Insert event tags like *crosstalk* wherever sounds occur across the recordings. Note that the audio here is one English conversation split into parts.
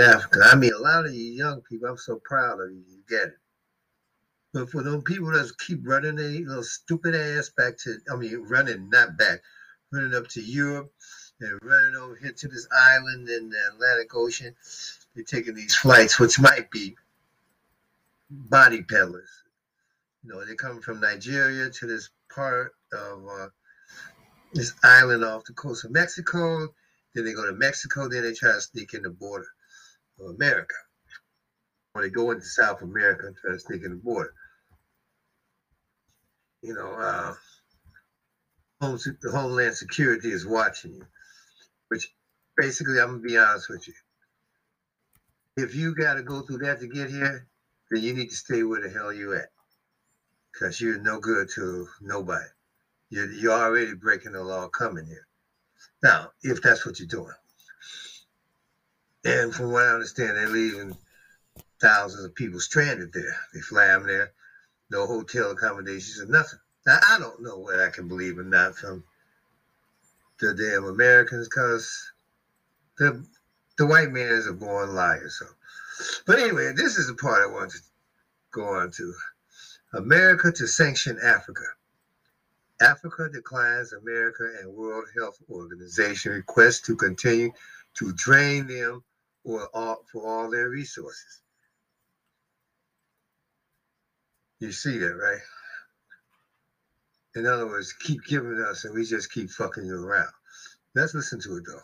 Africa. I mean, a lot of you young people, I'm so proud of you. You get it. But for those people that keep running their little stupid ass back to, I mean, running, not back, running up to Europe and running over here to this island in the Atlantic Ocean, they're taking these flights, which might be body peddlers. You know, they're coming from Nigeria to this part of uh, this island off the coast of Mexico. Then they go to Mexico. Then they try to sneak in the border of America. When they go into South America and try to sneak in the border. You know, uh, the Homeland Security is watching you. Which basically, I'm gonna be honest with you. If you got to go through that to get here, then you need to stay where the hell you at, because you're no good to nobody. You're, you're already breaking the law coming here. Now, if that's what you're doing. And from what I understand, they're leaving thousands of people stranded there. They fly them there, no hotel accommodations or nothing. Now, I don't know what I can believe or not from the damn Americans because the the white man is a born liar. So, but anyway, this is the part I want to go on to. America to sanction Africa. Africa declines America and World Health Organization request to continue to drain them or all, for all their resources. You see that, right? In other words, keep giving us and we just keep fucking you around. Let's listen to it though.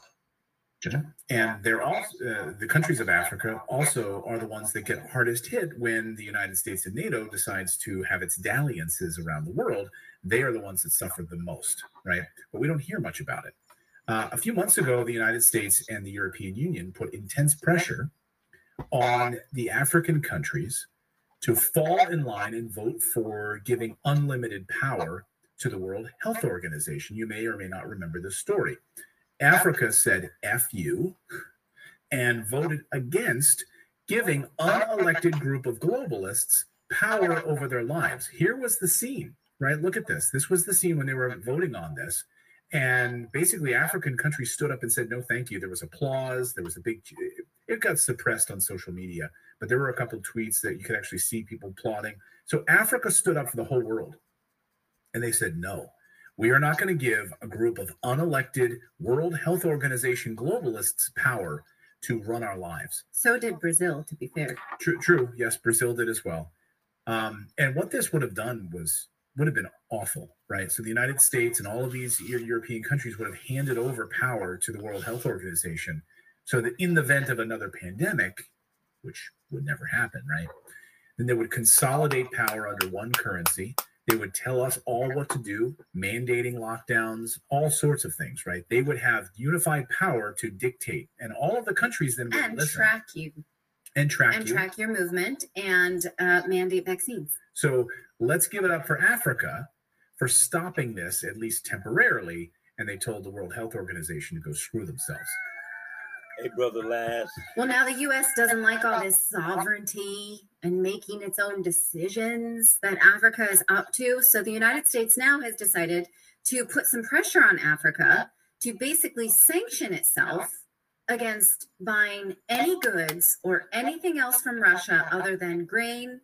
And they're also uh, the countries of Africa also are the ones that get hardest hit when the United States and NATO decides to have its dalliances around the world. They are the ones that suffer the most, right? But we don't hear much about it. Uh, a few months ago, the United States and the European Union put intense pressure on the African countries to fall in line and vote for giving unlimited power to the World Health Organization. You may or may not remember this story. Africa said F you and voted against giving unelected group of globalists power over their lives. Here was the scene, right? Look at this. This was the scene when they were voting on this. And basically, African countries stood up and said, no, thank you. There was applause. There was a big, it got suppressed on social media, but there were a couple of tweets that you could actually see people applauding. So Africa stood up for the whole world. And they said, no, we are not going to give a group of unelected World Health Organization globalists power to run our lives. So did Brazil, to be fair. True, true. Yes, Brazil did as well. Um, and what this would have done was would have been awful, right? So the United States and all of these European countries would have handed over power to the World Health Organization, so that in the event of another pandemic, which would never happen, right? Then they would consolidate power under one currency they would tell us all what to do, mandating lockdowns, all sorts of things, right? They would have unified power to dictate, and all of the countries then would and listen. track you and track and you. track your movement and uh, mandate vaccines. So let's give it up for Africa for stopping this, at least temporarily. And they told the World Health Organization to go screw themselves. Hey, brother Last. Well, now the U.S. doesn't like all this sovereignty and making its own decisions that Africa is up to. So the United States now has decided to put some pressure on Africa to basically sanction itself against buying any goods or anything else from Russia other than grain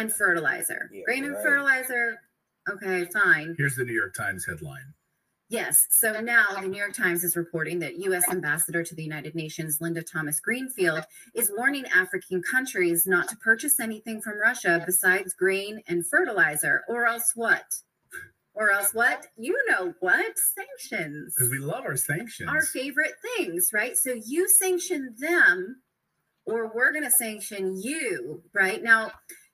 and fertilizer. Yeah, grain and fertilizer, okay, fine. Here's the New York Times headline. Yes. So now the New York Times is reporting that U.S. Ambassador to the United Nations, Linda Thomas Greenfield, is warning African countries not to purchase anything from Russia besides grain and fertilizer, or else what? Or else what? You know what? Sanctions. Because we love our sanctions. Our favorite things, right? So you sanction them, or we're going to sanction you, right? Now,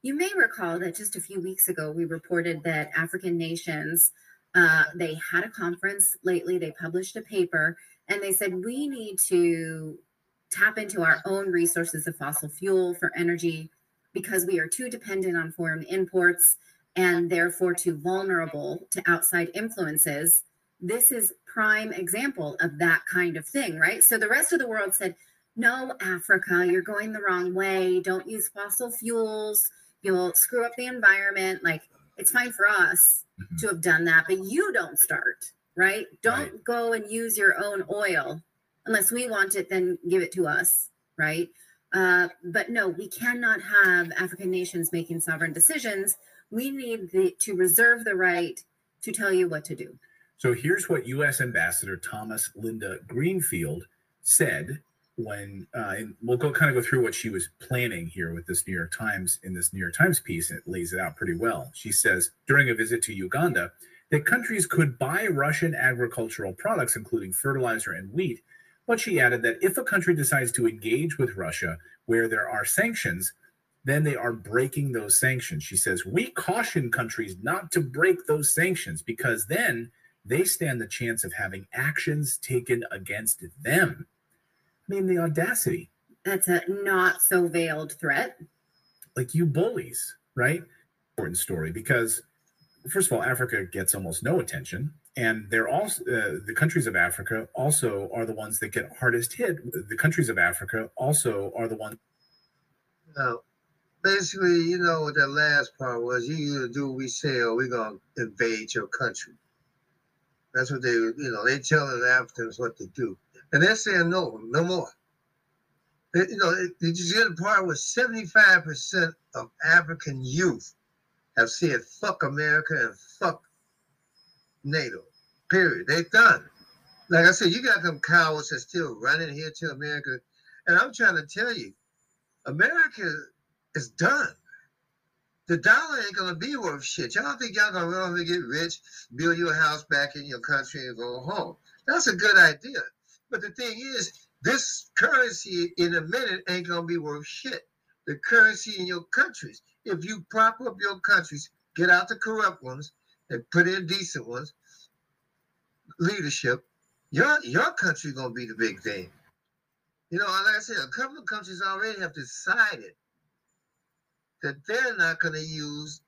you may recall that just a few weeks ago, we reported that African nations uh, they had a conference lately, they published a paper, and they said we need to tap into our own resources of fossil fuel for energy because we are too dependent on foreign imports and therefore too vulnerable to outside influences. This is prime example of that kind of thing, right? So the rest of the world said, "No, Africa, you're going the wrong way. Don't use fossil fuels. You'll screw up the environment." Like it's fine for us Mhm. to have done that, but you don't start, right? Don't Right. go and use your own oil unless we want it, then give it to us, right? Uh, but no, we cannot have African nations making sovereign decisions. We need the, to reserve the right to tell you what to do. So here's what U.S. Ambassador Thomas Linda Greenfield said when, uh, and we'll go kind of go through what she was planning here with this New York Times in this New York Times piece. It lays it out pretty well. She says during a visit to Uganda that countries could buy Russian agricultural products, including fertilizer and wheat. But she added that if a country decides to engage with Russia where there are sanctions, then they are breaking those sanctions. She says, We caution countries not to break those sanctions because then they stand the chance of having actions taken against them. I mean, the audacity. That's a not so veiled threat. Like you bullies, right? Important story because, first of all, Africa gets almost no attention. And they're also uh, the countries of Africa also are the ones that get hardest hit. The countries of Africa also are the ones. Now, basically, you know what that last part was. You either do what we say or we're gonna invade your country. That's what they, you know, they telling the Africans what to do, and they're saying no, no more. They, you know, did you get the part where seventy-five percent of African youth have said "fuck America" and "fuck NATO"? Period. They're done. Like I said, you got them cowards that still running here to America, and I'm trying to tell you, America is done. The dollar ain't gonna be worth shit. Y'all think y'all gonna run off and get rich, build your house back in your country, and go home? That's a good idea. But the thing is, this currency in a minute ain't gonna be worth shit. The currency in your countries. If you prop up your countries, get out the corrupt ones and put in decent ones, leadership, your your country gonna be the big thing. You know, like I said, a couple of countries already have decided that they're not to use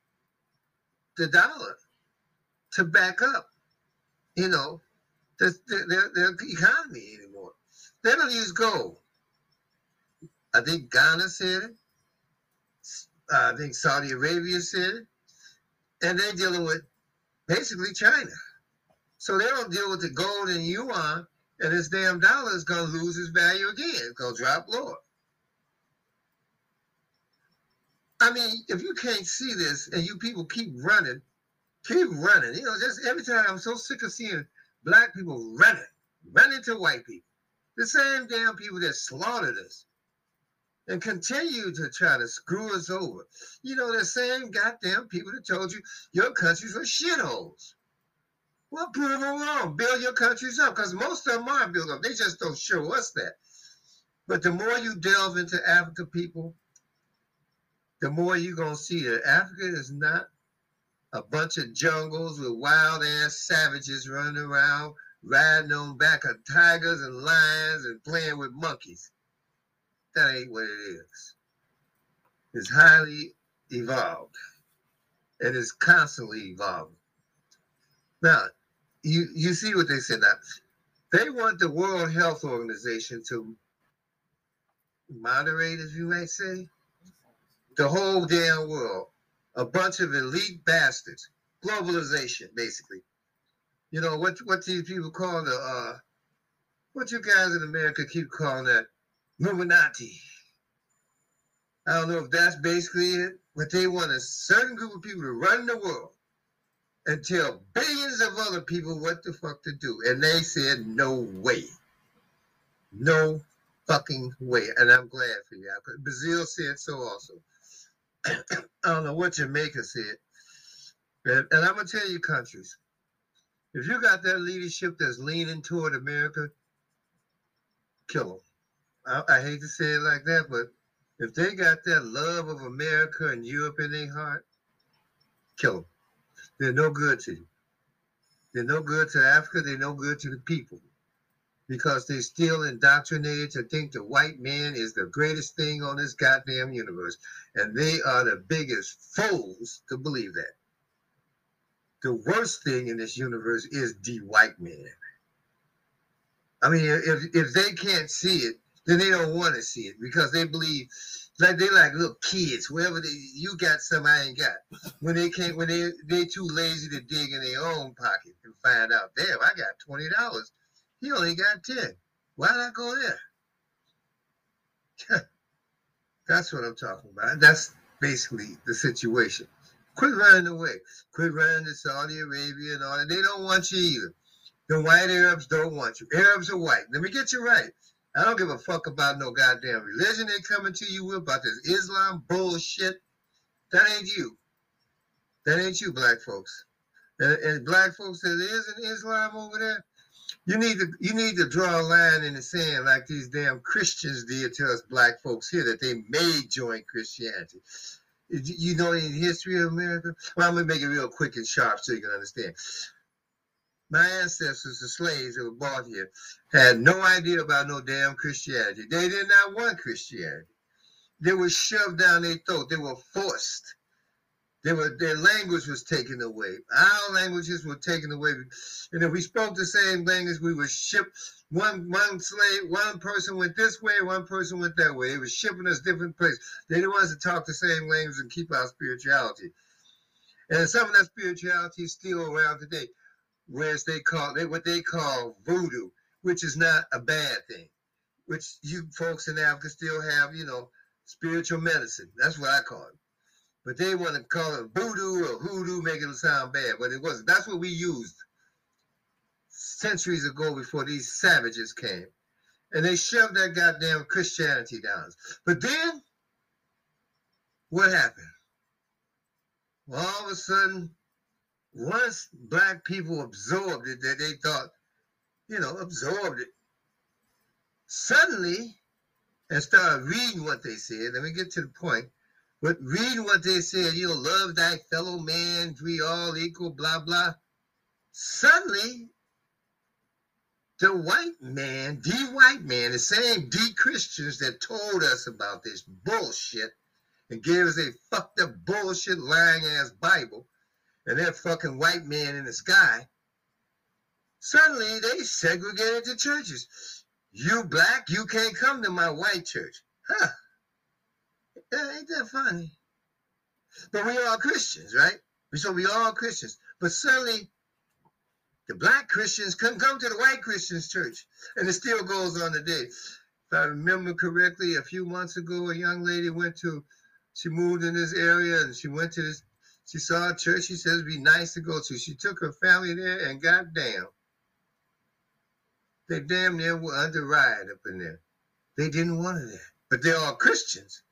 the dollar to back up, you know, their, their, their economy anymore. They don't use gold. I think Ghana said it. I think Saudi Arabia said it. And they're dealing with basically China. So they don't deal with the gold and yuan, and this damn dollar is going to lose its value again. It's going to drop lower. I mean, if you can't see this and you people keep running, keep running. You know, just every time I'm so sick of seeing black people running, running to white people. The same damn people that slaughtered us and continue to try to screw us over. You know, the same goddamn people that told you your countries are shitholes. Well, prove them wrong. Build your countries up because most of them are built up. They just don't show us that. But the more you delve into Africa people, the more you're going to see that Africa is not a bunch of jungles with wild ass savages running around, riding on back of tigers and lions and playing with monkeys. That ain't what it is. It's highly evolved and it's constantly evolving. Now, you, you see what they said now. They want the World Health Organization to moderate, as you may say, the whole damn world. A bunch of elite bastards. Globalization, basically. You know, what what these people call the uh what you guys in America keep calling that Illuminati. I don't know if that's basically it, but they want a certain group of people to run the world and tell billions of other people what the fuck to do. And they said, no way. No fucking way. And I'm glad for you. Brazil said so also. *coughs* I don't know what Jamaica said. And, and I'm going to tell you, countries, if you got that leadership that's leaning toward America, kill them. I, I hate to say it like that, but if they got that love of America and Europe in their heart, kill them. They're no good to you. They're no good to Africa. They're no good to the people because they're still indoctrinated to think the white man is the greatest thing on this goddamn universe. And they are the biggest fools to believe that. The worst thing in this universe is the white man. I mean, if, if they can't see it, then they don't want to see it because they believe like they like little kids. Wherever they you got some I ain't got. When they can't when they they too lazy to dig in their own pocket and find out, damn, I got twenty dollars. He only got ten. Why not go there? *laughs* That's what I'm talking about. That's basically the situation. Quit running away. Quit running to Saudi Arabia and all that. They don't want you either. The white Arabs don't want you. Arabs are white. Let me get you right. I don't give a fuck about no goddamn religion they coming to you with about this Islam bullshit. That ain't you. That ain't you, black folks. And, and black folks that is an Islam over there, you need to you need to draw a line in the sand like these damn Christians did to us black folks here that they may join Christianity. You know any history of America? Well, I'm gonna make it real quick and sharp so you can understand. My ancestors, the slaves that were brought here, had no idea about no damn Christianity. They did not want Christianity. They were shoved down their throat. They were forced they were their language was taken away. Our languages were taken away. And if we spoke the same language, we were shipped one one slave, one person went this way, one person went that way. They were shipping us different places. They the ones to talk the same language and keep our spirituality. And some of that spirituality is still around today. Whereas they call it what they call voodoo, which is not a bad thing. Which you folks in Africa still have, you know, spiritual medicine. That's what I call it but they want to call it voodoo or hoodoo, making it sound bad, but it wasn't. That's what we used centuries ago before these savages came. And they shoved that goddamn Christianity down. us. But then, what happened? Well, all of a sudden, once black people absorbed it, that they thought, you know, absorbed it, suddenly, and started reading what they said, let me get to the point but read what they said, you know, love thy fellow man, we all equal, blah, blah. Suddenly, the white man, the white man, the same D Christians that told us about this bullshit and gave us a fucked up bullshit lying ass Bible and that fucking white man in the sky, suddenly they segregated the churches. You black, you can't come to my white church. Huh. Yeah, ain't that funny? But we are Christians, right? So we are Christians. But suddenly, the black Christians couldn't come to the white Christians church. And it still goes on today. If I remember correctly, a few months ago, a young lady went to, she moved in this area and she went to this, she saw a church she said it'd be nice to go to. She took her family there and got down. They damn near were under riot up in there. They didn't want there. But they're Christians.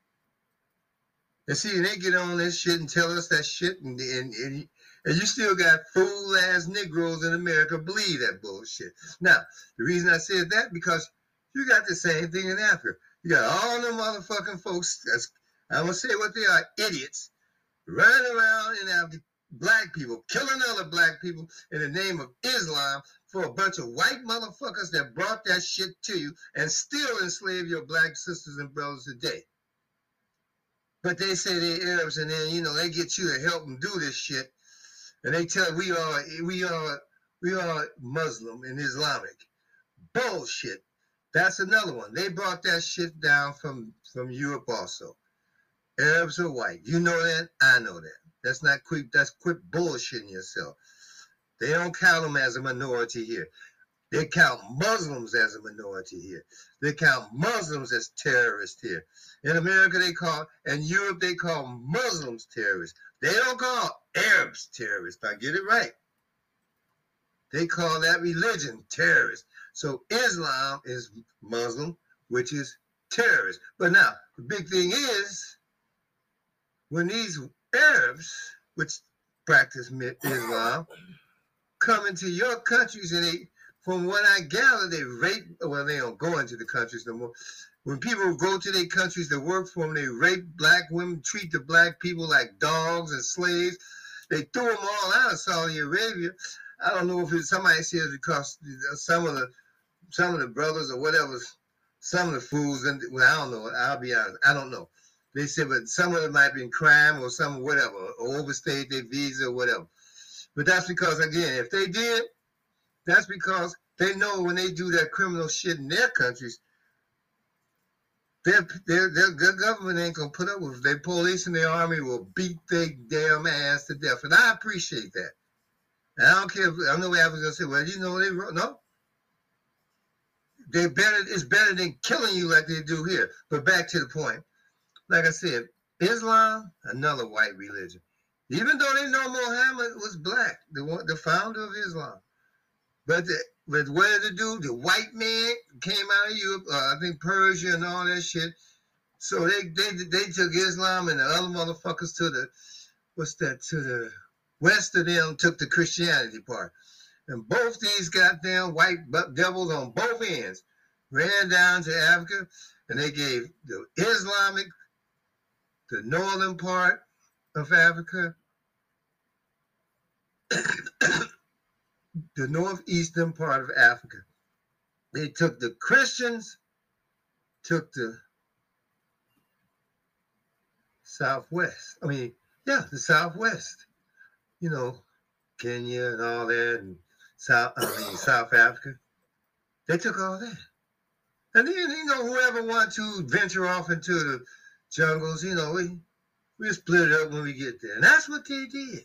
And see, they get on this shit and tell us that shit, and and, and, and you still got fool ass Negroes in America believe that bullshit. Now, the reason I said that because you got the same thing in Africa. You got all them motherfucking folks. That's, I'm gonna say what they are, idiots, running around in Africa, black people, killing other black people in the name of Islam for a bunch of white motherfuckers that brought that shit to you and still enslave your black sisters and brothers today. But they say they're Arabs, and then you know they get you to help them do this shit, and they tell we are we are we are Muslim and Islamic. Bullshit. That's another one. They brought that shit down from from Europe also. Arabs are white. You know that. I know that. That's not quick. That's quit bullshitting yourself. They don't count them as a minority here. They count Muslims as a minority here. They count Muslims as terrorists here. In America, they call, in Europe, they call Muslims terrorists. They don't call Arabs terrorists. I get it right. They call that religion terrorist. So Islam is Muslim, which is terrorist. But now, the big thing is, when these Arabs, which practice Islam, come into your countries and they from what I gather, they rape. Well, they don't go into the countries no more. When people go to their countries to work for them, they rape black women, treat the black people like dogs and slaves. They threw them all out of Saudi Arabia. I don't know if it's somebody says because uh, some of the some of the brothers or whatever, some of the fools, and well, I don't know. I'll be honest, I don't know. They said, but some of them might be in crime or some whatever, or overstayed their visa or whatever. But that's because again, if they did, that's because they know when they do that criminal shit in their countries, their, their, their government ain't gonna put up with it. Their police and their army will beat their damn ass to death. And I appreciate that. And I don't care if I know what I was gonna say, well, you know they wrote no. They better it's better than killing you like they do here. But back to the point. like I said, Islam, another white religion. Even though they know Muhammad was black, the the founder of Islam. But the, but what did do? The white man came out of Europe, uh, I think Persia and all that shit. So they they they took Islam and the other motherfuckers to the what's that to the west of them took the Christianity part. And both these goddamn white devils on both ends ran down to Africa and they gave the Islamic, the northern part of Africa, *coughs* *coughs* the northeastern part of Africa. They took the Christians, took the southwest. I mean, yeah, the southwest. You know, Kenya and all that, and South, I mean, South Africa. They took all that. And then, you know, whoever wants to venture off into the jungles, you know, we, we split it up when we get there. And that's what they did.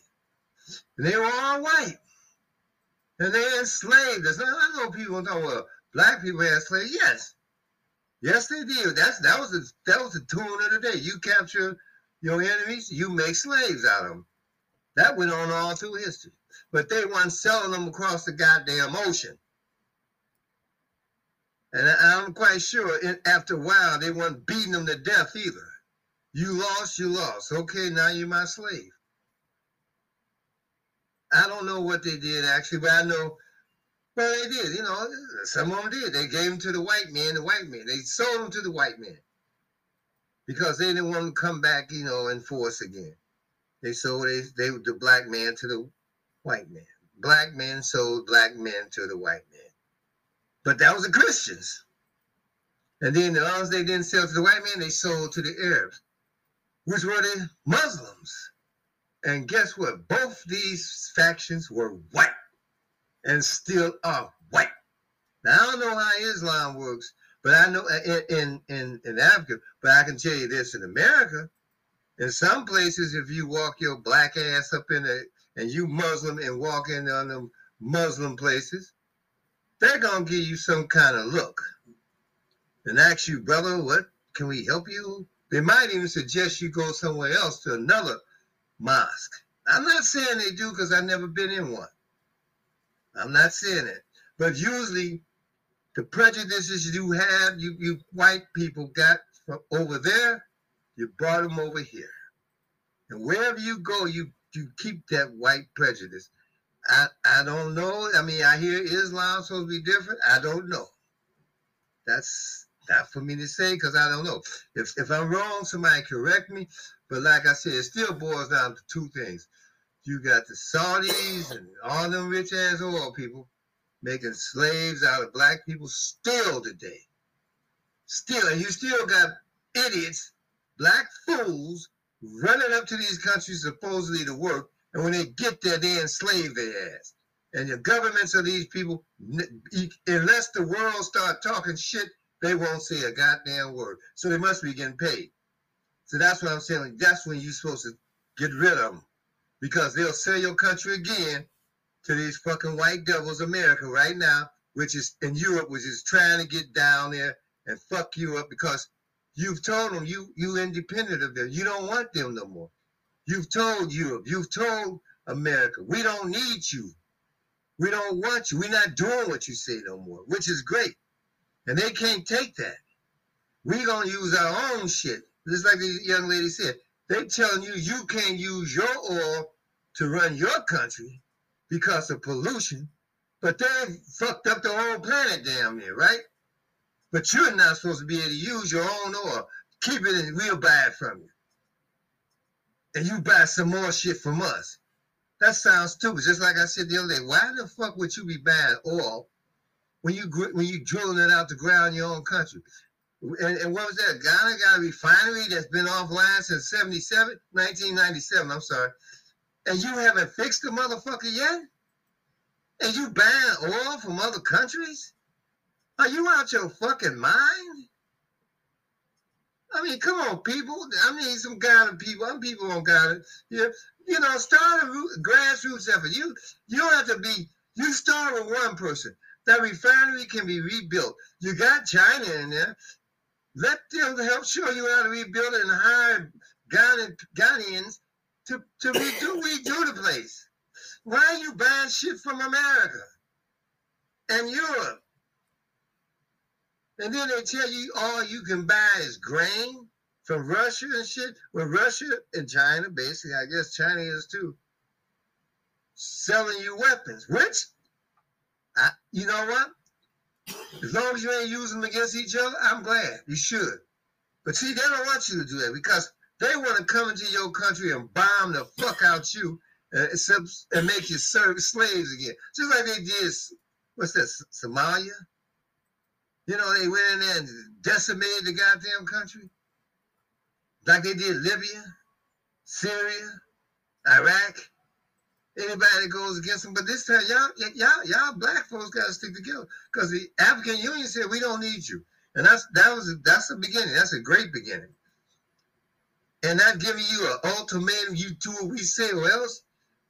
And they were all white. And they enslaved us. Now, I know people talk, well, uh, black people had slaves. Yes. Yes, they did. That's that was the that was the tune of the day. You capture your enemies, you make slaves out of them. That went on all through history. But they weren't selling them across the goddamn ocean. And I'm quite sure after a while they weren't beating them to death either. You lost, you lost. Okay, now you're my slave. I don't know what they did actually, but I know, well, they did. You know, some of them did. They gave them to the white man, the white man. They sold them to the white man because they didn't want to come back, you know, in force again. They sold they, they the black man to the white man. Black men sold black men to the white man. But that was the Christians. And then the ones they didn't sell to the white man, they sold to the Arabs, which were the Muslims. And guess what? Both these factions were white and still are white. Now, I don't know how Islam works, but I know uh, in, in, in, in Africa, but I can tell you this in America, in some places, if you walk your black ass up in it and you Muslim and walk in on them Muslim places, they're gonna give you some kind of look and ask you, brother, what can we help you? They might even suggest you go somewhere else to another mosque. I'm not saying they do because I've never been in one. I'm not saying it. But usually the prejudices you have, you, you white people got from over there, you brought them over here. And wherever you go, you, you keep that white prejudice. I, I don't know. I mean, I hear Islam supposed to be different. I don't know. That's not for me to say because I don't know. If, if I'm wrong, somebody correct me. But like I said, it still boils down to two things. You got the Saudis and all them rich ass oil people making slaves out of black people still today. Still, and you still got idiots, black fools running up to these countries supposedly to work and when they get there, they enslave their ass. And the governments of these people, unless the world start talking shit, they won't say a goddamn word. So they must be getting paid. So that's what I'm saying. That's when you're supposed to get rid of them. Because they'll sell your country again to these fucking white devils, America, right now, which is in Europe, which is trying to get down there and fuck you up because you've told them you you independent of them. You don't want them no more. You've told Europe, you've told America, we don't need you. We don't want you. We're not doing what you say no more, which is great. And they can't take that. We're going to use our own shit. Just like the young lady said, they telling you you can't use your oil to run your country because of pollution, but they fucked up the whole planet damn near, right? But you're not supposed to be able to use your own oil. Keep it and we'll buy it from you and you buy some more shit from us. That sounds stupid. Just like I said the other day, why the fuck would you be buying oil when you when you drilling it out the ground in your own country? And, and what was that? Ghana got a refinery that's been offline since 77, 1997, I'm sorry. And you haven't fixed the motherfucker yet? And you buying oil from other countries? Are you out your fucking mind? I mean, come on, people. I mean, some of people. Some people got it. Yeah, you know, start a root, grassroots effort. You you don't have to be. You start with one person. That refinery can be rebuilt. You got China in there. Let them help show you how to rebuild it and hire Ghanaian, Ghanaians to, to redo, redo the place. Why are you buying shit from America and Europe? And then they tell you all you can buy is grain from Russia and shit. Well, Russia and China, basically, I guess China is too, selling you weapons, which, I, you know what? As long as you ain't using them against each other, I'm glad. You should. But see, they don't want you to do that because they want to come into your country and bomb the fuck out you uh, and, and make you serve slaves again. Just like they did, what's that, Somalia? You know, they went in there and decimated the goddamn country. Like they did Libya, Syria, Iraq. Anybody that goes against them. But this time, y'all, y'all, y'all black folks gotta stick together. Because the African Union said we don't need you. And that's that was that's the beginning. That's a great beginning. And not giving you an ultimatum, you do what we say, or else,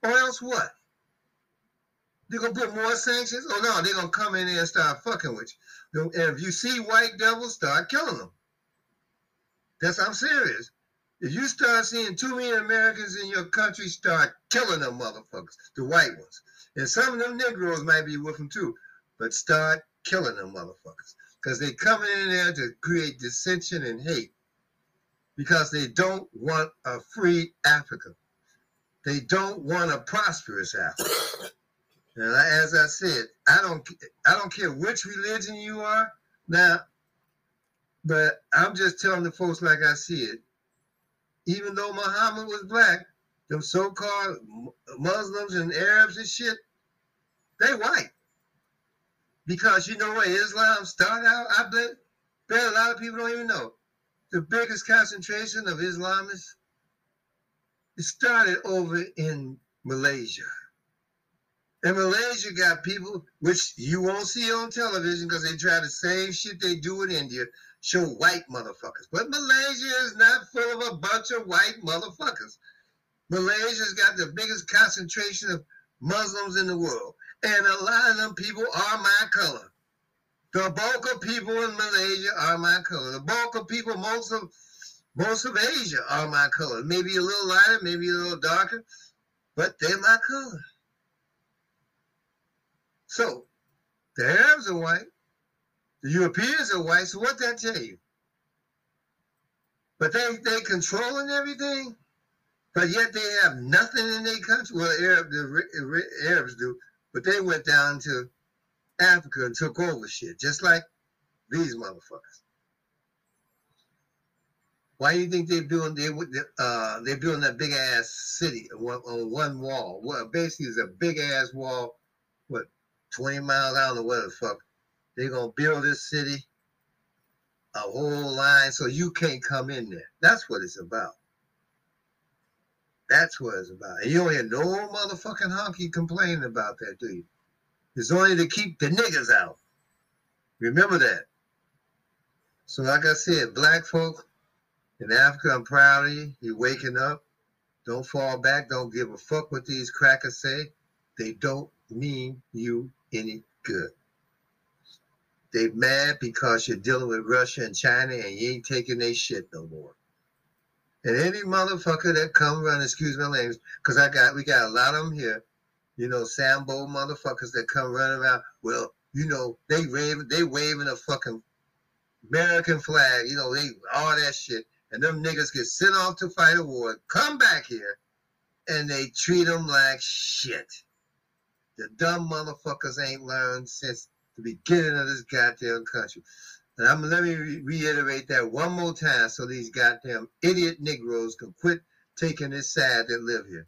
or else what? They're gonna put more sanctions? Oh no, they're gonna come in there and start fucking with you. And if you see white devils, start killing them. That's I'm serious. If you start seeing too many Americans in your country, start killing them motherfuckers, the white ones. And some of them Negroes might be with them too, but start killing them motherfuckers. Because they coming in there to create dissension and hate. Because they don't want a free Africa. They don't want a prosperous Africa. *coughs* And as I said, I don't I don't care which religion you are now, but I'm just telling the folks like I see it. Even though Muhammad was black, them so-called Muslims and Arabs and shit, they white. Because you know where Islam started out? I bet, bet a lot of people don't even know. The biggest concentration of Islamists, it started over in Malaysia. And Malaysia got people, which you won't see on television because they try the same shit they do in India, show white motherfuckers. But Malaysia is not full of a bunch of white motherfuckers. Malaysia's got the biggest concentration of Muslims in the world. And a lot of them people are my color. The bulk of people in Malaysia are my color. The bulk of people, most of most of Asia are my color. Maybe a little lighter, maybe a little darker, but they're my color. So the Arabs are white, the Europeans are white. So what that tell you? But they they controlling everything, but yet they have nothing in their country. Well, Arab the Arabs do, but they went down to Africa and took over shit, just like these motherfuckers. Why do you think they're building they uh they're building that big ass city on one wall? Well, basically, it's a big ass wall, what 20 miles out or what the fuck. They're gonna build this city, a whole line, so you can't come in there. That's what it's about. That's what it's about. And you don't hear no motherfucking honky complaining about that, do you? It's only to keep the niggas out. Remember that. So, like I said, black folk in Africa, I'm proud of you. You're waking up. Don't fall back. Don't give a fuck what these crackers say. They don't mean you any good. They mad because you're dealing with Russia and China and you ain't taking their shit no more. And any motherfucker that come run, excuse my language, because I got we got a lot of them here. You know, Sambo motherfuckers that come running around. Well, you know, they waving they waving a fucking American flag. You know, they all that shit. And them niggas get sent off to fight a war, come back here, and they treat them like shit. The dumb motherfuckers ain't learned since the beginning of this goddamn country. And I'm let me re- reiterate that one more time so these goddamn idiot Negroes can quit taking this side that live here.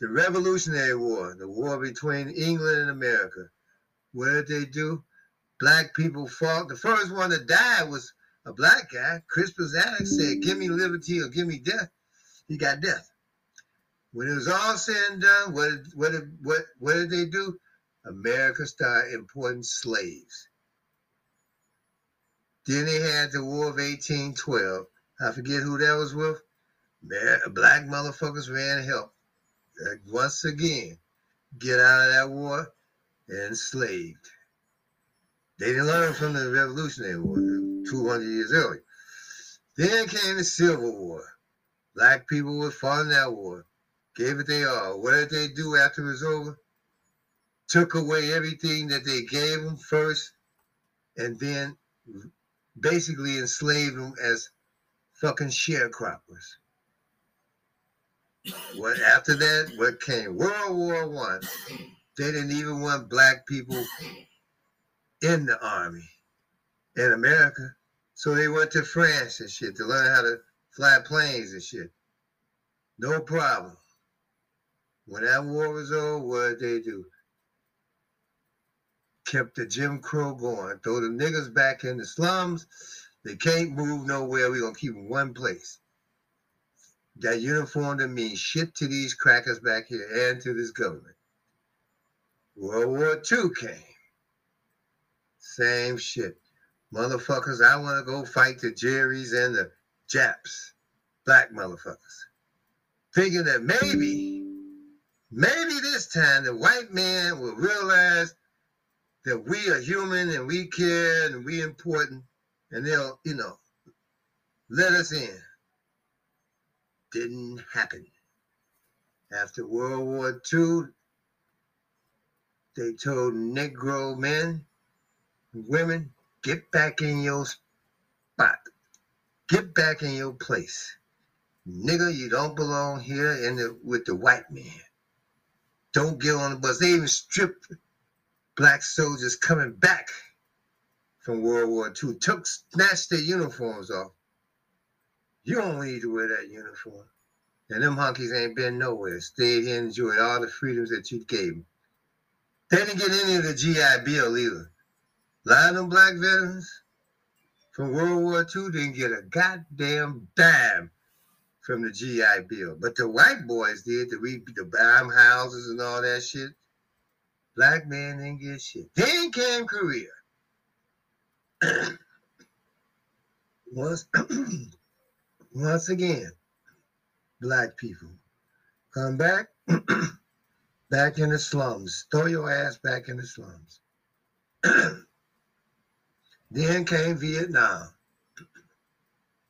The Revolutionary War, the war between England and America. What did they do? Black people fought. The first one to die was a black guy. Crispus Attucks said, Give me liberty or give me death. He got death. When it was all said and done, what what what, what did they do? America started importing slaves. Then they had the War of 1812. I forget who that was with. Black motherfuckers ran help. Once again, get out of that war and enslaved. They didn't learn from the Revolutionary War. 200 years earlier. Then came the Civil War. Black people were fought in that war, gave it they all. What did they do after it was over? Took away everything that they gave them first, and then basically enslaved them as fucking sharecroppers. What after that? What came? World War One. They didn't even want black people in the army in America. So they went to France and shit to learn how to fly planes and shit. No problem. When that war was over, what did they do? Kept the Jim Crow going. Throw the niggas back in the slums. They can't move nowhere. We're gonna keep them one place. That uniform to mean shit to these crackers back here and to this government. World War II came. Same shit. Motherfuckers, I want to go fight the Jerry's and the Japs. Black motherfuckers. Thinking that maybe, maybe this time the white man will realize that we are human and we care and we important and they'll, you know, let us in. Didn't happen. After World War II, they told Negro men and women, get back in your spot. Get back in your place. Nigga, you don't belong here in the, with the white man. Don't get on the bus. They even stripped black soldiers coming back from World War II, took snatched their uniforms off. You don't need to wear that uniform. And them honkies ain't been nowhere. Stayed here enjoyed all the freedoms that you gave them. They didn't get any of the GI Bill either. A lot of them black veterans from World War II didn't get a goddamn dime from the GI Bill. But the white boys did, the, the bomb houses and all that shit. Black man didn't get shit. Then came Korea. *clears throat* once, *clears throat* once again, black people come back, *clears throat* back in the slums. Throw your ass back in the slums. then came Vietnam.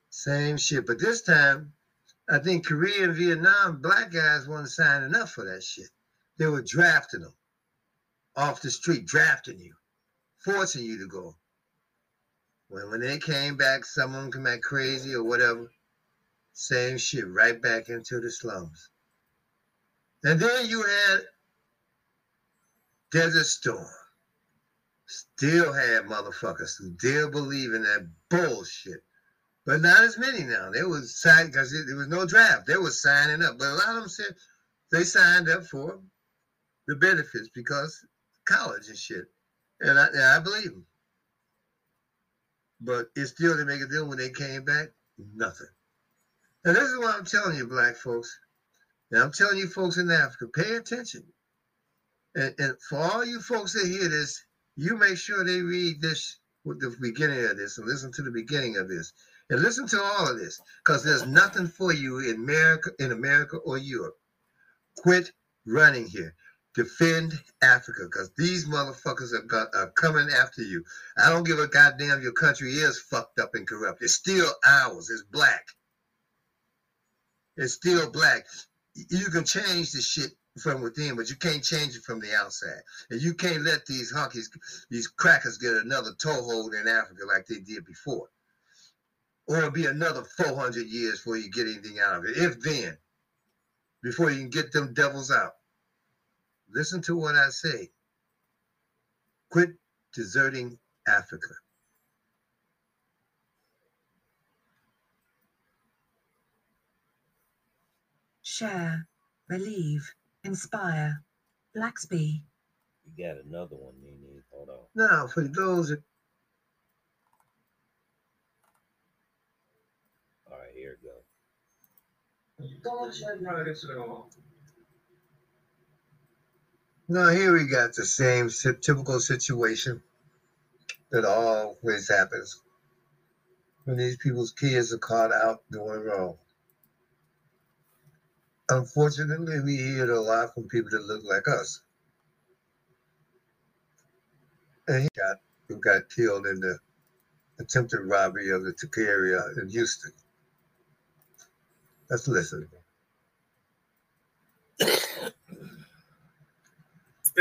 Same shit, but this time, I think Korea and Vietnam, black guys weren't signing up for that shit. They were drafting them off the street, drafting you, forcing you to go. When when they came back, some of them came back crazy or whatever. Same shit, right back into the slums. And then you had Desert Storm. Still had motherfuckers who still believe in that bullshit. But not as many now. They was signed because there was no draft. They was signing up. But a lot of them said they signed up for the benefits because college and shit. And I, and I believe them. But it still didn't make a deal when they came back. Nothing. And this is what I'm telling you, black folks. And I'm telling you folks in Africa, pay attention. And, and for all you folks that hear this, you make sure they read this with the beginning of this and listen to the beginning of this and listen to all of this because there's nothing for you in America, in America or Europe. Quit running here defend Africa because these motherfuckers are, got, are coming after you. I don't give a goddamn your country is fucked up and corrupt. It's still ours. It's black. It's still black. You can change the shit from within, but you can't change it from the outside. And you can't let these honkies, these crackers get another toehold in Africa like they did before. Or it'll be another 400 years before you get anything out of it. If then, before you can get them devils out. Listen to what I say. Quit deserting Africa. Share, relieve, inspire. Blacksby. You got another one, Nene. Hold on. Now, for those that All right, here it goes. Now here we got the same typical situation that always happens when these people's kids are caught out doing wrong. Unfortunately, we hear it a lot from people that look like us. And he got who got killed in the attempted robbery of the taqueria in Houston. Let's listen. *coughs*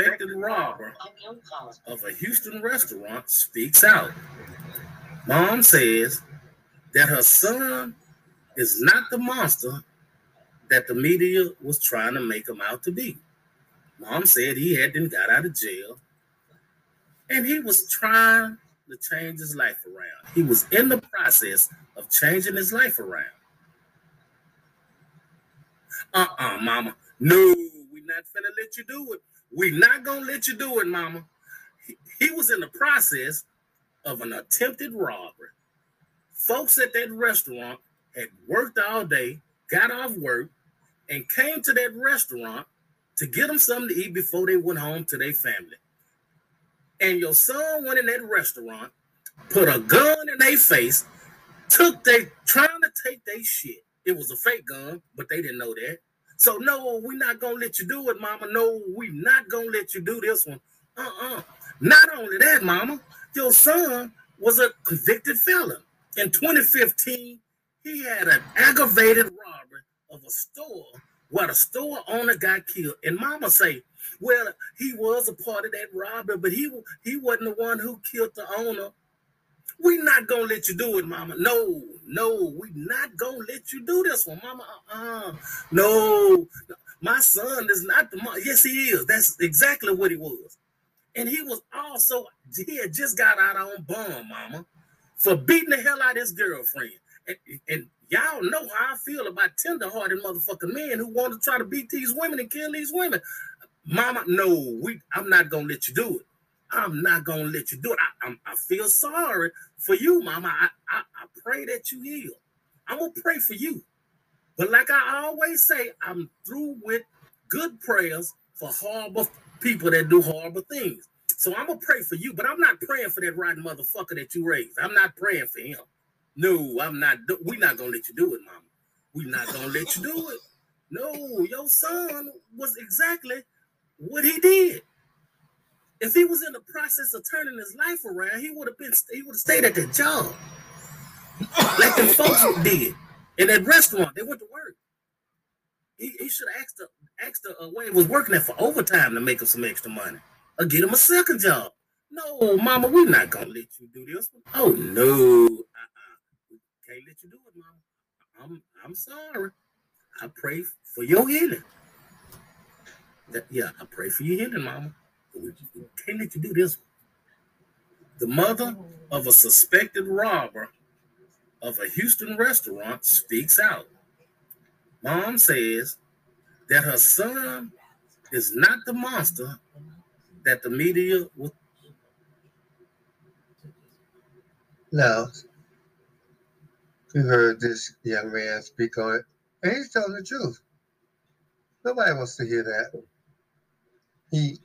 Suspected robber of a Houston restaurant speaks out. Mom says that her son is not the monster that the media was trying to make him out to be. Mom said he had not got out of jail and he was trying to change his life around. He was in the process of changing his life around. Uh-uh, mama. No, we're not finna let you do it. We not gonna let you do it, mama. He, he was in the process of an attempted robbery. Folks at that restaurant had worked all day, got off work, and came to that restaurant to get them something to eat before they went home to their family. And your son went in that restaurant, put a gun in their face, took they trying to take their shit. It was a fake gun, but they didn't know that. So no, we're not gonna let you do it, mama. No, we're not gonna let you do this one. Uh-uh. Not only that, mama, your son was a convicted felon. In 2015, he had an aggravated robbery of a store where the store owner got killed. And mama say, well, he was a part of that robbery, but he he wasn't the one who killed the owner. We're not gonna let you do it, mama. No, no, we not gonna let you do this one, mama. Uh-uh. No, my son is not the mom. Yes, he is. That's exactly what he was. And he was also, he had just got out on bond, mama, for beating the hell out of his girlfriend. And, and y'all know how I feel about tender-hearted motherfucking men who want to try to beat these women and kill these women. Mama, no, we I'm not gonna let you do it. I'm not gonna let you do it. I, I'm, I feel sorry for you, Mama. I, I, I pray that you heal. I'm gonna pray for you. But like I always say, I'm through with good prayers for horrible people that do horrible things. So I'm gonna pray for you, but I'm not praying for that rotten motherfucker that you raised. I'm not praying for him. No, I'm not. We're not gonna let you do it, Mama. We're not gonna let you do it. No, your son was exactly what he did. If he was in the process of turning his life around, he would have been he would have stayed at that job. like the folks did in that restaurant. They went to work. He, he should have asked the asked the uh, way he was working there for overtime to make him some extra money. Or get him a second job. No, mama, we're not gonna let you do this. Oh no. Uh-uh. Can't let you do it, mama. I'm I'm sorry. I pray for your healing. That, yeah, I pray for your healing, mama. Can't let you do this. The mother of a suspected robber of a Houston restaurant speaks out. Mom says that her son is not the monster that the media would. Now, you heard this young man speak on it, and he's telling the truth. Nobody wants to hear that he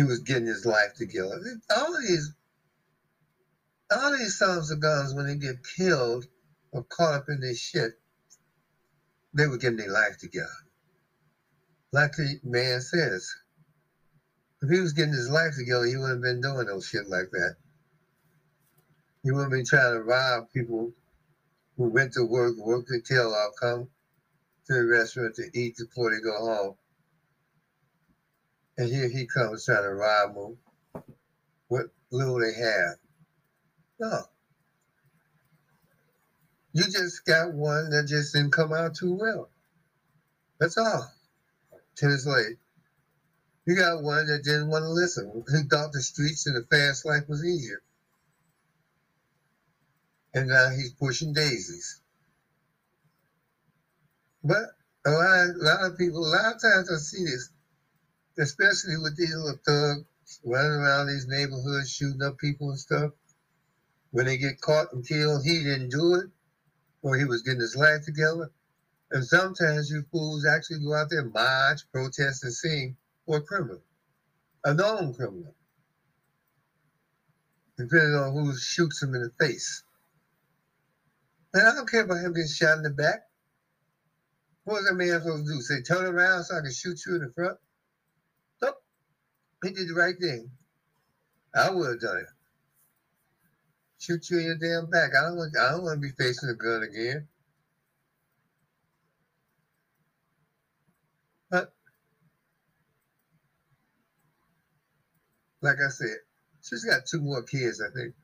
he was getting his life together. All these all these sons of guns when they get killed or caught up in this shit, they were getting their life together. Like the man says, if he was getting his life together, he wouldn't have been doing no shit like that. He wouldn't be trying to rob people who went to work, work their tail off, come to the restaurant to eat before they go home and here he comes trying to rob them what little they have. No. You just got one that just didn't come out too well. That's all. Till it's late. You got one that didn't want to listen, who thought the streets and the fast life was easier. And now he's pushing daisies. But a lot, a lot of people, a lot of times I see this, especially with these little thugs running around these neighborhoods shooting up people and stuff. When they get caught and killed, he didn't do it, or he was getting his life together. And sometimes you fools actually go out there, march, protest, and sing for a criminal, a known criminal, depending on who shoots him in the face. And I don't care about him getting shot in the back. What was that man supposed to do? Say, turn around so I can shoot you in the front? He did the right thing. I would have done it. shoot you in your damn back. I don't want. I don't want to be facing a gun again. But like I said, she's got two more kids. I think.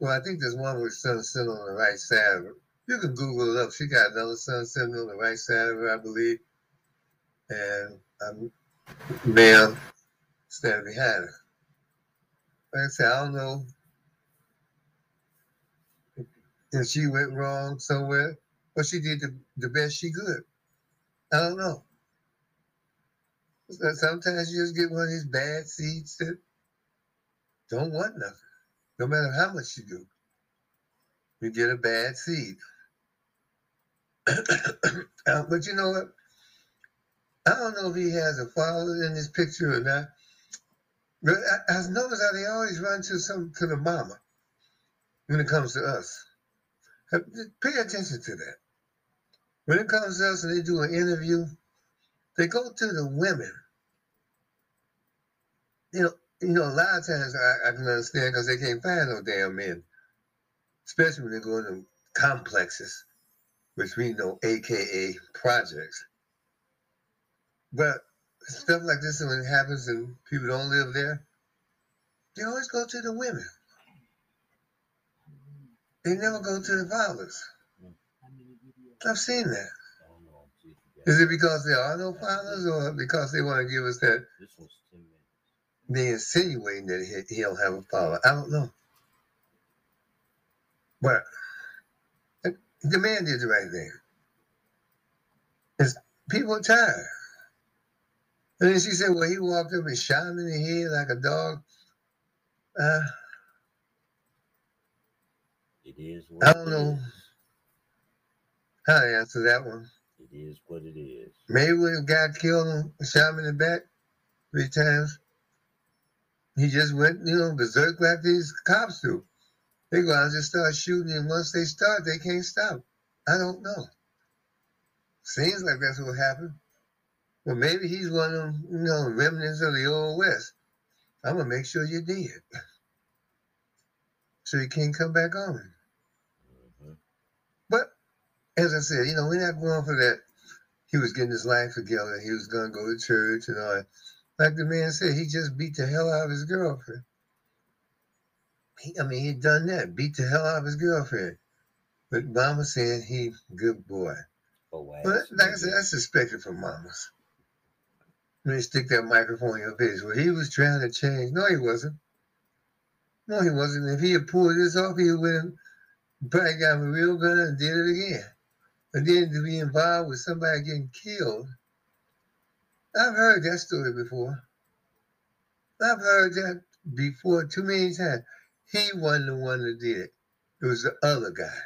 Well, I think there's one with son sitting on the right side of her. You can Google it up. She got another son sitting on the right side of her, I believe, and um, a male standing behind her. Like I said, I don't know if she went wrong somewhere, but she did the, the best she could. I don't know. Sometimes you just get one of these bad seeds that don't want nothing, no matter how much you do. You get a bad seed. *coughs* Uh, but you know what? I don't know if he has a father in this picture or not. I noticed how they always run to some to the mama when it comes to us. Pay attention to that. When it comes to us and they do an interview, they go to the women. You know, you know, a lot of times I, I can understand because they can't find no damn men, especially when they go into complexes, which we know, AKA projects. But stuff like this, when it happens and people don't live there, they always go to the women. They never go to the fathers. I've seen that. Is it because there are no fathers, or because they want to give us that This one's 10 minutes. they insinuating that he, he'll have a father? I don't know. But the man did the right thing. It's, people are tired. And then she said, well, he walked up and shot him in the head like a dog. Uh, It is what I don't know. how to answer that one. It is what it is. Maybe when the guy killed him, shot him in the back three times, he just went, you know, berserk like these cops do. They go out and just start shooting, and once they start, they can't stop. I don't know. Seems like that's what happened. Well, maybe he's one of them, you know, remnants of the old west. I'm gonna make sure you're dead, so you can't come back on. Mhm. But as I said, you know, we're not going for that. He was getting his life together. He was going to go to church and all that. Like the man said, he just beat the hell out of his girlfriend. He, I mean, he'd done that, beat the hell out of his girlfriend. But Mama said he good boy. Oh, But ass like I said, that's expected from mamas. When me stick that microphone in your face. Well, he was trying to change. No, he wasn't. No, he wasn't. If he had pulled this off, he would have probably got a real gun and did it again. And then to be involved with somebody getting killed. I've heard that story before. I've heard that before too many times. He wasn't the one that did it. It was the other guy.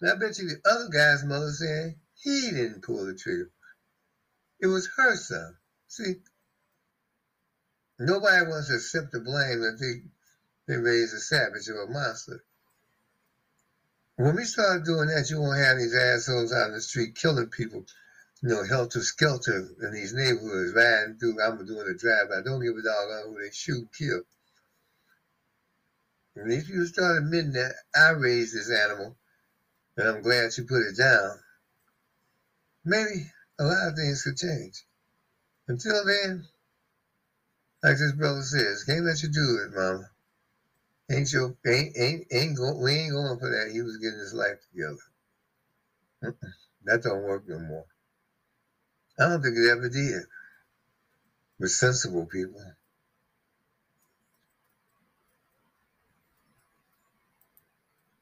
And I bet you the other guy's mother said he didn't pull the trigger. It was her son. See, nobody wants to accept the blame that they they raised a savage or a monster. When we start doing that, you won't have these assholes out in the street killing people, you know, helter skelter in these neighborhoods, riding through. I'm doing a drive by. Don't give a dog on who they shoot, kill. And if you start admitting that I raised this animal, and I'm glad you put it down, maybe a lot of things could change. Until then, like this brother says, can't let you do it, mama. Ain't your ain't ain't ain't go, we ain't going for that. He was getting his life together. That don't work no more. I don't think it ever did. With sensible people.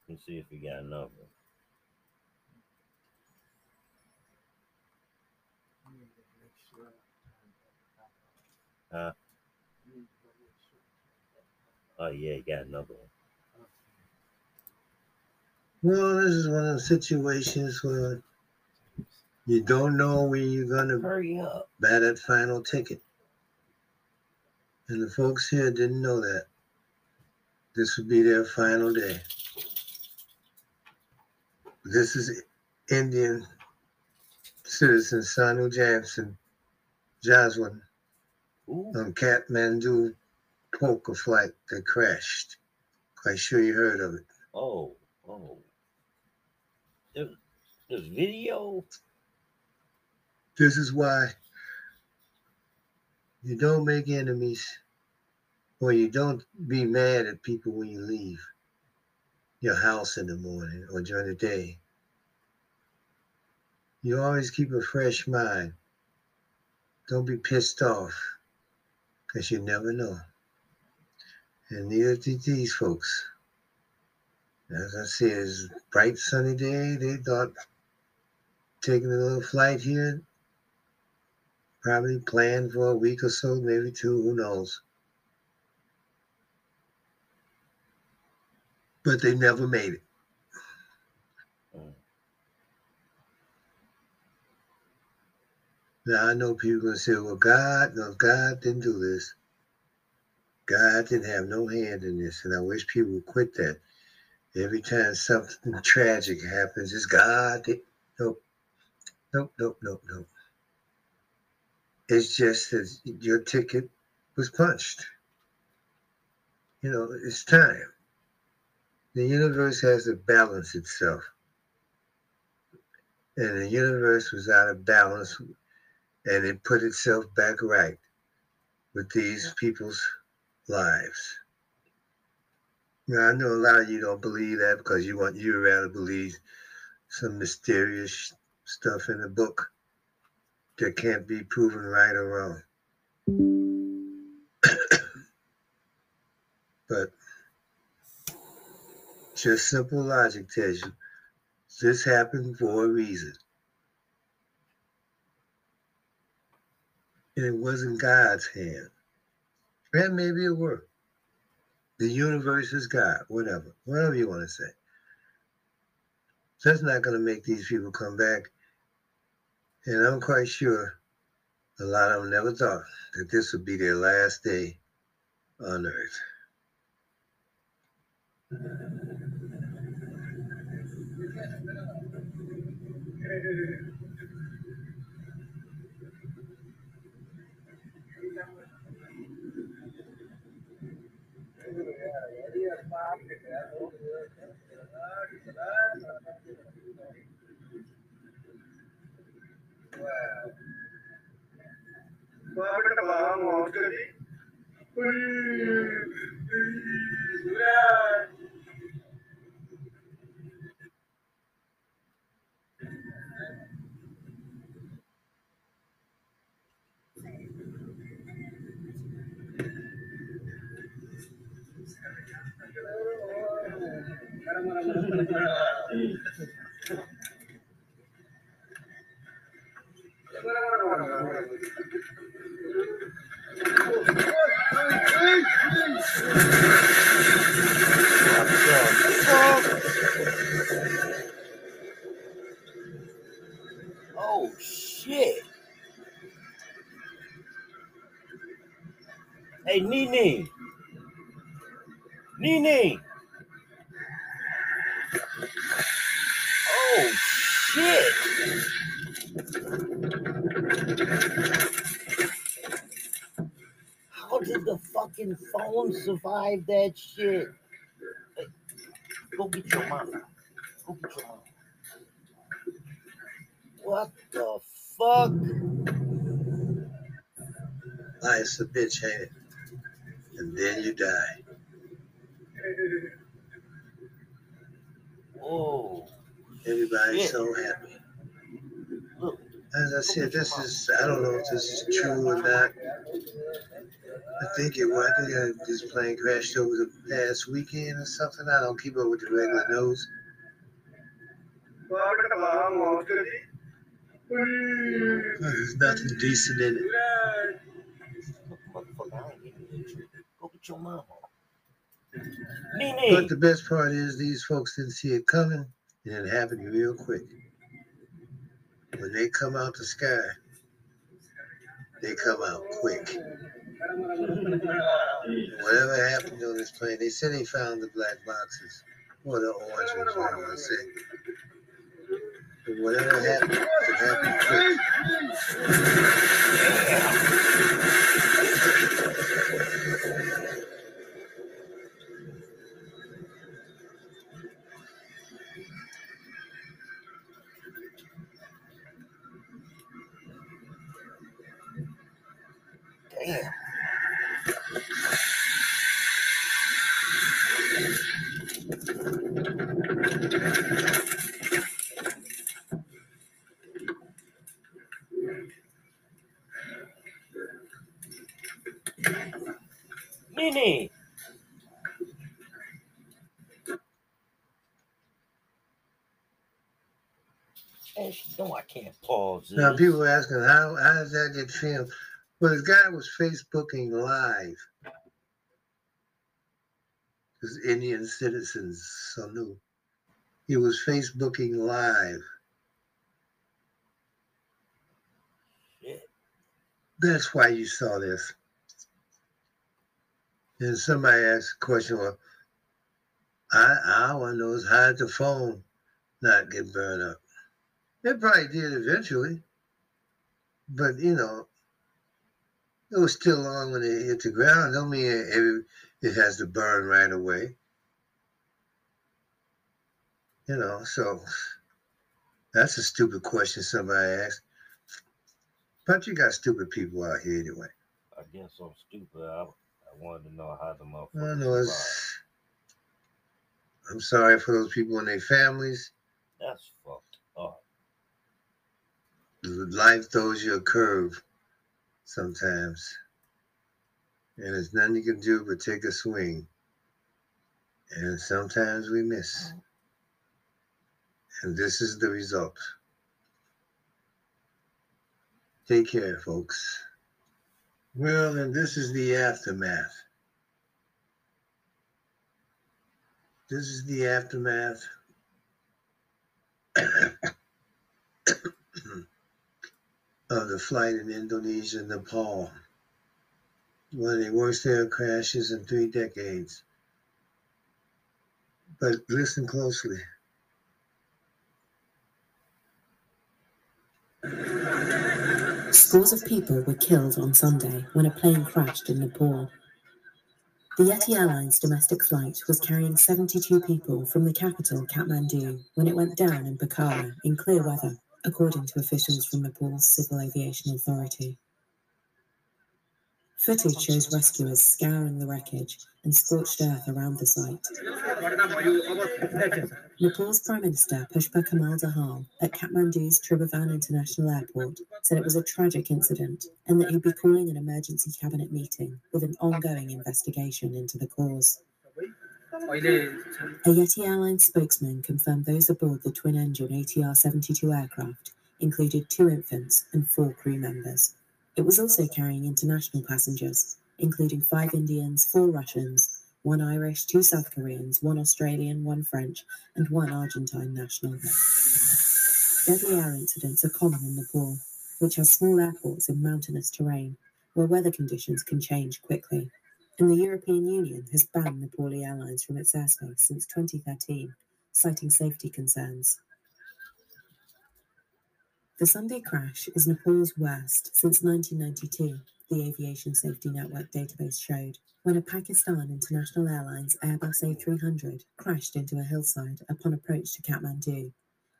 Let's see if we got another. Huh? Oh yeah, you got another one. Well, this is one of the situations where you don't know where you're gonna Hurry up. buy that final ticket. And the folks here didn't know that. This would be their final day. This is Indian citizen Sanu Jackson Jaswin Ooh. on Kathmandu Pokhara flight that crashed. Quite sure you heard of it. Oh, oh. There's, there's video. This is why you don't make enemies or you don't be mad at people when you leave your house in the morning or during the day. You always keep a fresh mind. Don't be pissed off because you never know. And neither did these folks. As I said, it's bright sunny day. They thought taking a little flight here, probably planned for a week or so, maybe two, who knows. But they never made it. Now I know people gonna say, well, God, no, God didn't do this. God didn't have no hand in this. And I wish people would quit that. Every time something *laughs* tragic happens, it's God. Did. Nope. Nope, nope, nope, nope. It's just that your ticket was punched. You know, it's time. The universe has to balance itself. And the universe was out of balance and it put itself back right with these people's lives. Now, I know a lot of you don't believe that because you want you rather believe some mysterious stuff in a book that can't be proven right or wrong. *coughs* but just simple logic tells you this happened for a reason. And it wasn't God's hand. And maybe it were. The universe is God, whatever, whatever you want to say. That's not going to make these people come back. And I'm quite sure a lot of them never thought that this would be their last day on earth. *laughs* బాబట బాగా మోస్తుంది Oh shit. Hey Nene. Nene. Oh shit. How did the fucking phone survive that shit? Hey, go get your mama. Go get your mama. What the fuck? Life's a bitch, ain't it? And then you die. Oh, Everybody's so happy. As I said, this is, I don't know if this is true or not. I think it was. I think uh, this plane crashed over the past weekend or something. I don't keep up with the regular news. There's nothing decent in it. Look, motherfucker, I ain't getting you. Go get your mama. But the best part is these folks didn't see it coming and it happened real quick. When they come out the sky, they come out quick. Whatever happened on this plane, they said they found the black boxes or the orange ones, what I whatever happened, it happened quick. Damn. Minnie. Hey, no, I can't pause this. Now people are asking how how does that get filmed? Well, this guy was Facebooking live. His Indian citizens so new. He was Facebooking live. Shit. That's why you saw this. And somebody asked a question, well, I I want to know is how did the phone not get burned up? It probably did eventually. But you know, it was still on when it hit the ground. Don't mean it, it, has to burn right away. You know, so that's a stupid question somebody asked. But you got stupid people out here anyway. I guess I'm stupid. I, I wanted to know how the I motherfucker. know it's. I'm sorry for those people and their families. That's fucked. Life throws you a curve sometimes. And there's nothing you can do but take a swing. And sometimes we miss. And this is the result. Take care, folks. Well, and this is the aftermath. This is the aftermath *coughs* of the flight in Indonesia and Nepal. One of the worst air crashes in three decades. But listen closely. Scores of people were killed on Sunday when a plane crashed in Nepal. The Yeti Airlines domestic flight was carrying 72 people from the capital, Kathmandu, when it went down in Pokhara in clear weather, according to officials from Nepal's Civil Aviation Authority. Footage shows rescuers scouring the wreckage and scorched earth around the site. Nepal's Prime Minister Pushpa Kamal Dahal at Kathmandu's Tribhuvan International Airport said it was a tragic incident and that he'd be calling an emergency cabinet meeting with an ongoing investigation into the cause. A Yeti Airlines spokesman confirmed those aboard the twin engine ATR 72 aircraft included two infants and four crew members. It was also carrying international passengers, including five Indians, four Russians, one Irish, two South Koreans, one Australian, one French, and one Argentine national. Deadly air incidents are common in Nepal, which has small airports in mountainous terrain where weather conditions can change quickly. And the European Union has banned Nepali Airlines from its airspace since 2013, citing safety concerns. The Sunday crash is Nepal's worst since 1992, the Aviation Safety Network database showed, when a Pakistan International Airlines Airbus A300 crashed into a hillside upon approach to Kathmandu,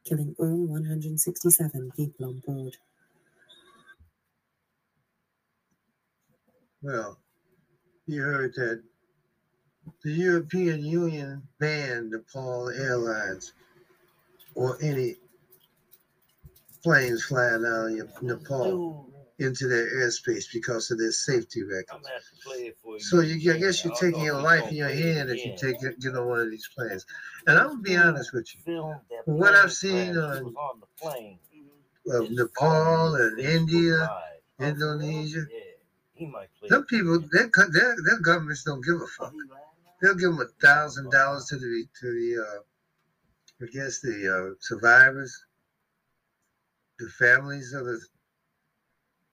killing all 167 people on board. Well, you heard that the European Union banned Nepal Airlines or any planes flying out of Nepal Dude, into their airspace because of their safety I'm records. gonna have to play it for you. So you, I guess you're I don't taking your life in your gonna play it hand if you take it, get on one of these planes. And I'm gonna be honest with you, From what I've seen on- on the plane. of Nepal and India, Live. For real? Indonesia. Yeah, play. It. people, their, their, their governments don't give a fuck. They'll give them a thousand dollars to the to the uh, I guess the uh, survivors, the families of the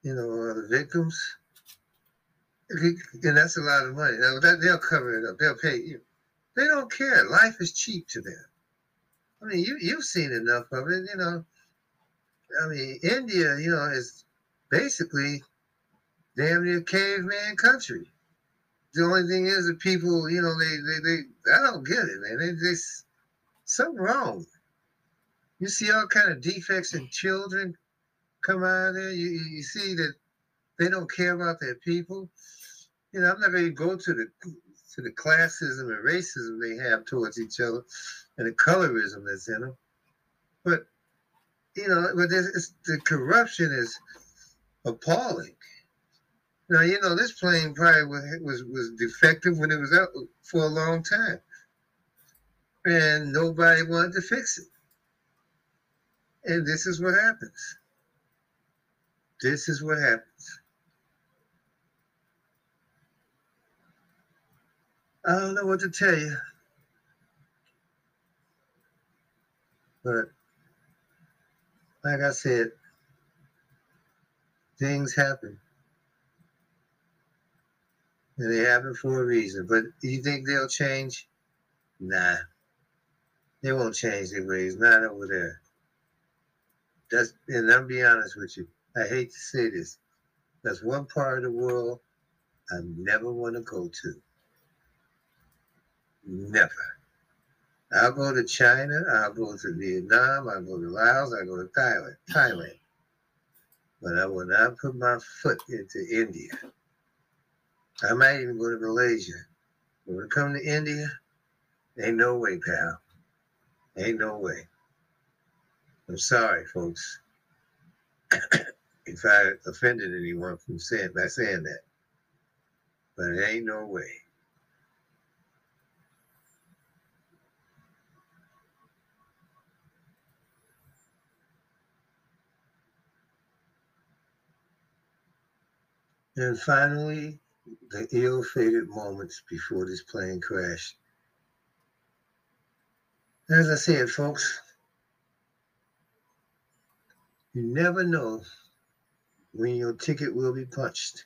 you know the victims, and that's a lot of money. Now that they'll cover it up. They'll pay you. They don't care. Life is cheap to them. I mean, you you've seen enough of it. You know, I mean, India, you know, is basically damn near caveman country the only thing is the people, you know, they, they, they I don't get it, man. They, something wrong. You see all kind of defects in children come out of there. You, you see that They don't care about their people. You know, I'm not going to go to the to the classism and racism they have towards each other and the colorism that's in them. But you know, but the corruption is appalling. Now you know this plane probably was, was was defective when it was out for a long time, and nobody wanted to fix it. And this is what happens. This is what happens. I don't know what to tell you. But like I said, things happen. And they happen for a reason. But you think they'll change? Nah. They won't change their ways, not over there. That's and I'll be honest with you. I hate to say this. That's one part of the world I never want to go to. Never. I'll go to China, I'll go to Vietnam, I'll go to Laos, I'll go to Thailand, Thailand. But I will not put my foot into India. I might even go to Malaysia. But when it comes to India, ain't no way, pal. Ain't no way. I'm sorry, folks, *coughs* if I offended anyone from saying by saying that. But it ain't no way. And finally, the ill-fated moments before this plane crashed. As I said, folks, you never know when your ticket will be punched.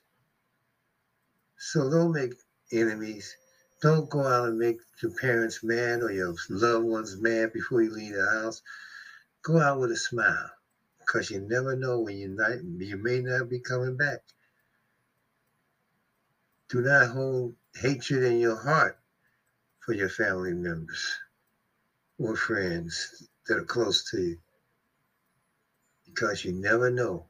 So don't make enemies. Don't go out and make your parents mad or your loved ones mad before you leave the house. Go out with a smile because you never know when you not you may not be coming back. Do not hold hatred in your heart for your family members or friends that are close to you because you never know.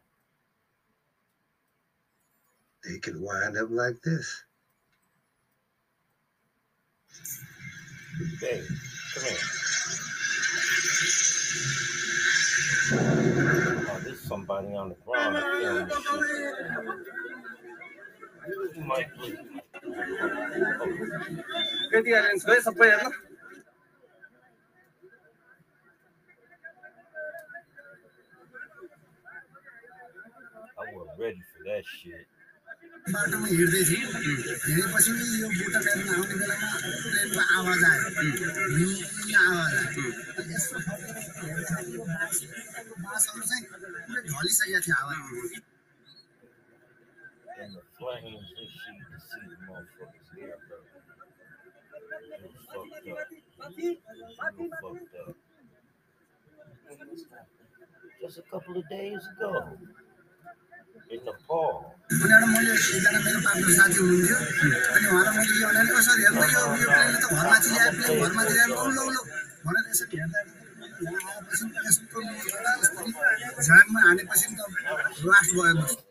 They could wind up like this. Hey, come here. Oh, there's somebody on the ground. I was ready for that shit. I-reveal? And the flames and shit, you can see the motherfuckers here, bro. It was fucked up. It was fucked up. Just a couple of days ago in Nepal. उनीहरू मैले एकजना मेरो partner साथी हुनुहुन्थ्यो अनि उहाँलाई मैले के भने ओ सर हेर्नु यो यो प्लेनले त घरमाथि ल्यायो प्लेन घरमाथि ल्यायो लौ लौ लौ भनेर यसरी हेर्दा यहाँ आएपछि त यस्तो यस्तो झाङमा हानेपछि त लास्ट भयो म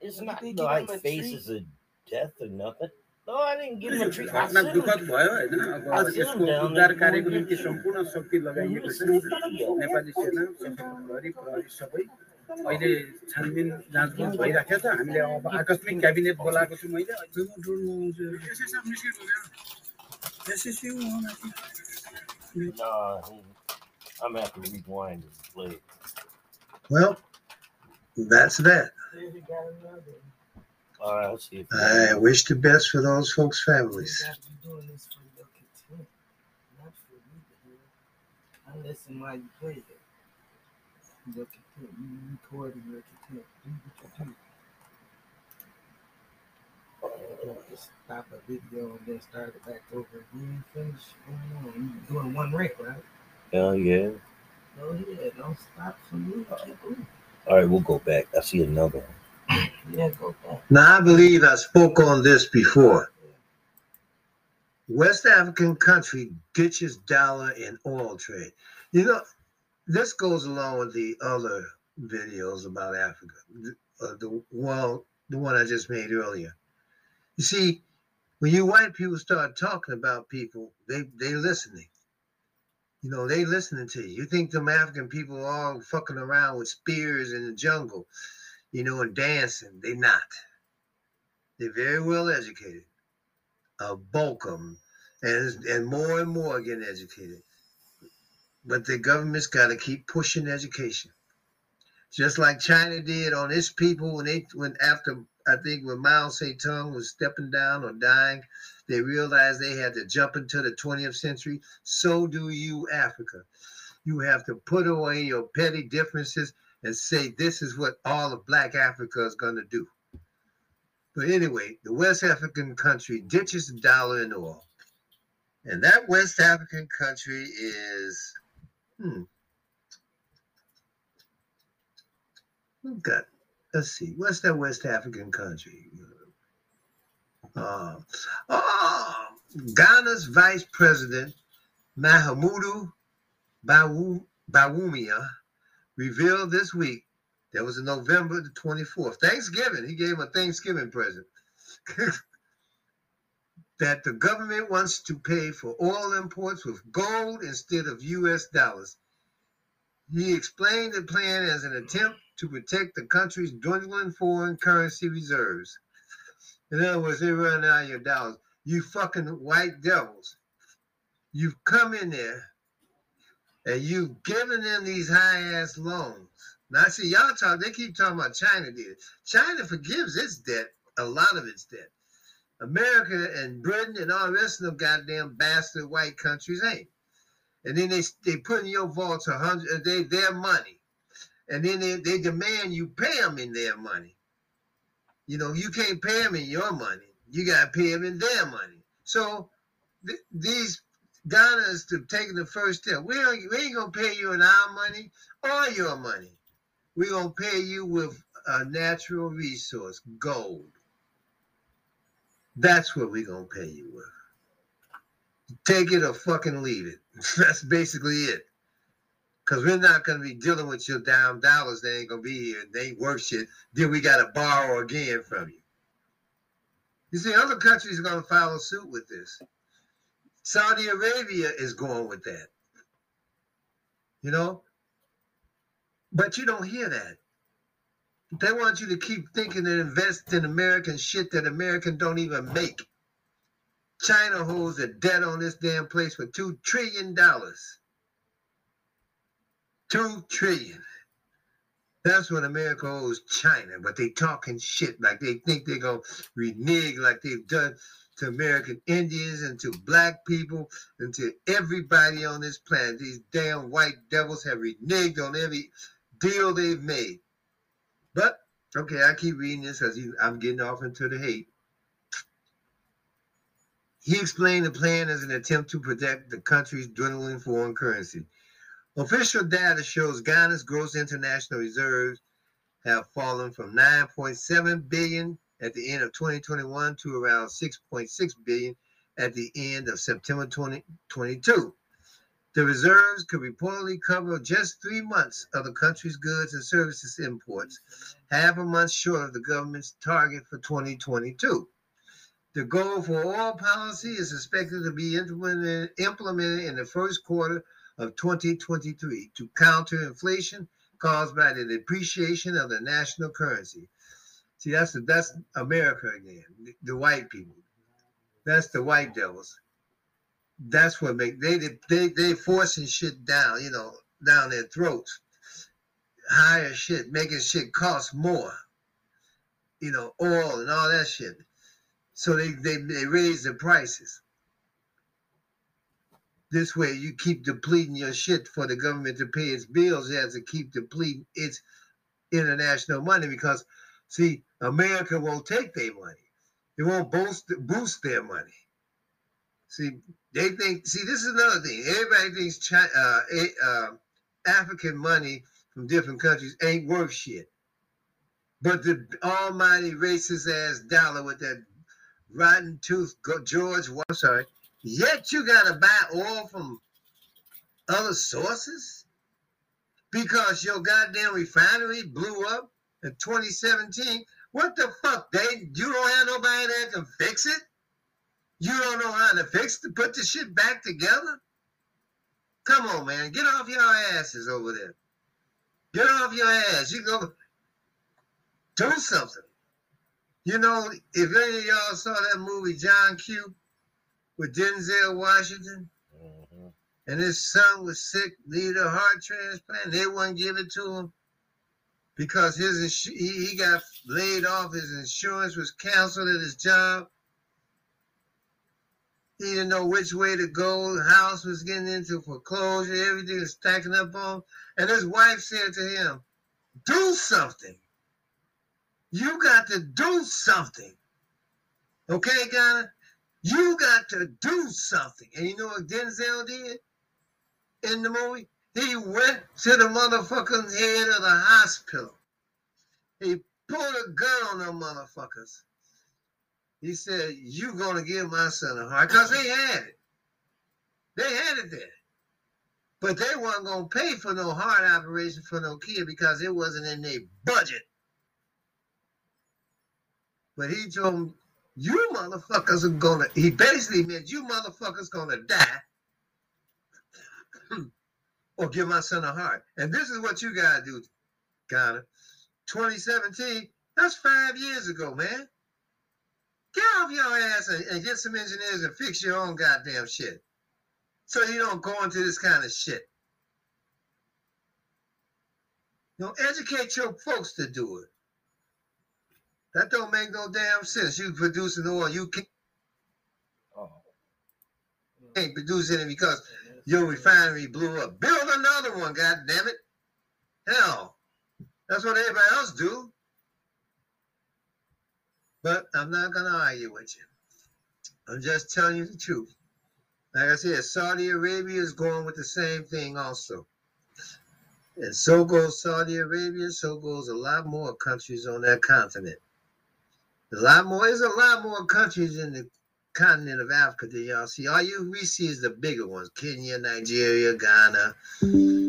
It's not like faces of death or nothing. No, I didn't give him a treat. I घटना sent him दुःखद भयो होइन अब I'll sit यसको down उद्धार and- कार्यको निम्ति सम्पूर्ण शक्ति He लगाइएको was छ sleeping. नेपाली सेना सशस्त्र प्रहरी प्रहरी सबै अहिले छानबिन जाँचबुझ भइराखेको छ हामीले अब आकस्मिक क्याबिनेट बोलाएको छु मैले Nah, he- I'm gonna have to rewind this play. Well, that's that. All right, let's see if I wish the best for those folks' families. Listen while you play it. Your content, you record your content. Do what you do. Don't just stop a video and then start it back over again. Finish. Oh, no, you doing one rec, right? Hell yeah. Oh, Go ahead. Don't stop for me. Keep going. All right, we'll go back. I see another one. *clears throat* Yeah, go back. Now, I believe I spoke on this before. West African country ditches dollar in oil trade. You know, this goes along with the other videos about Africa. The, uh, the well, the one I just made earlier. You see, when you white people start talking about people, they they listening. You know, they listening to you. You think them African people all fucking around with spears in the jungle, you know, and dancing. They not. They're very well educated. A bulk of them. And, and more and more getting educated. But the government's got to keep pushing education. Just like China did on its people when they when after I think when Mao Zedong was stepping down or dying, they realized they had to jump into the 20th century. So do you, Africa. You have to put away your petty differences and say this is what all of Black Africa is going to do. But anyway, the West African country ditches the dollar and oil. And that West African country is, hmm, we've got, let's see, what's that West African country? Uh, Ghana's Vice President Mahamudu Bawumia revealed this week, that was in November the 24th, Thanksgiving, he gave a Thanksgiving present, *laughs* that the government wants to pay for oil imports with gold instead of US dollars. He explained the plan as an attempt to protect the country's dwindling foreign currency reserves. In other words, they run out of your dollars. You fucking white devils. You've come in there and you've given them these high ass loans. Now, I see, y'all talk, they keep talking about China did. China forgives its debt, a lot of its debt. America and Britain and all the rest of them goddamn bastard white countries ain't. And then they they put in your vaults a hundred they their money. And then they, they demand you pay them in their money. You know, you can't pay them in your money. You got to pay them in their money. So th- these Ghana's to taking the first step. We, don't, we ain't going to pay you in our money or your money. We're going to pay you with a natural resource, gold. That's what we're going to pay you with. Take it or fucking leave it. *laughs* That's basically it. Because we're not going to be dealing with your damn dollars that ain't going to be here. They ain't worth shit. Then we got to borrow again from you. You see, other countries are going to follow suit with this. Saudi Arabia is going with that. You know? But you don't hear that. They want you to keep thinking and invest in American shit that American don't even make. China holds a debt on this damn place for $2 trillion. Two trillion. That's what America owes China, but they talking shit like they think they're gonna renege like they've done to American Indians and to black people and to everybody on this planet. These damn white devils have reneged on every deal they've made. But okay, I keep reading this as I'm getting off into the hate. He explained the plan as an attempt to protect the country's dwindling foreign currency. Official data shows Ghana's gross international reserves have fallen from 9.7 billion at the end of 2021 to around 6.6 billion at the end of September 2022. The reserves could reportedly cover just three months of the country's goods and services imports, half a month short of the government's target for 2022. The goal for oil policy is expected to be implemented, implemented in the first quarter of 2023 to counter inflation caused by the depreciation of the national currency. See, that's that's America again, the, the white people. That's the white devils. That's what make they they they forcing shit down, you know, down their throats. Higher shit, making shit cost more. You know, oil and all that shit. So they they, they raise the prices. This way, you keep depleting your shit for the government to pay its bills. It has to keep depleting its international money because, see, America won't take their money. It won't boost boost their money. See, they think. See, this is another thing. Everybody thinks China, uh, uh, African money from different countries ain't worth shit. But the almighty racist ass dollar with that rotten tooth George, I'm sorry, Yet you got to buy oil from other sources. because your goddamn refinery blew up in 2017. What the fuck? They you don't have nobody that can fix it? You don't know how to fix to put the shit back together? Come on, man. Get off your asses over there. Get off your ass. You go do something. You know, if any of y'all saw that movie John Q with Denzel Washington, Mhm. and his son was sick, needed a heart transplant, they wouldn't give it to him because his insu- he, he got laid off. His insurance was canceled at his job. He didn't know which way to go. The house was getting into foreclosure. Everything was stacking up on. him. And his wife said to him, "Do something. You got to do something. Okay, Ghana? You got to do something." And you know what Denzel did in the movie? He went to the motherfucking head of the hospital. He pulled a gun on them motherfuckers. He said, You gonna give my son a heart? Because they had it. They had it there. But they weren't gonna pay for no heart operation for no kid because it wasn't in their budget. But he told You motherfuckers are gonna he basically meant you motherfuckers gonna die *clears throat* or give my son a heart. And this is what you gotta do, Ghana. 2017, that's five years ago, man. Get off your ass and, and get some engineers and fix your own goddamn shit. So you don't go into this kind of shit. You know, educate your folks to do it. That don't make no damn sense. You producing oil, you can't Oh. can't produce any because your refinery blew up. Build another one, god damn it. Hell, that's what everybody else do. But I'm not gonna argue with you. I'm just telling you the truth. Like I said, Saudi Arabia is going with the same thing also. And so goes Saudi Arabia, so goes a lot more countries on that continent. A lot more, there's a lot more countries in the continent of Africa than y'all see. All you we see is the bigger ones: Kenya, Nigeria, Ghana.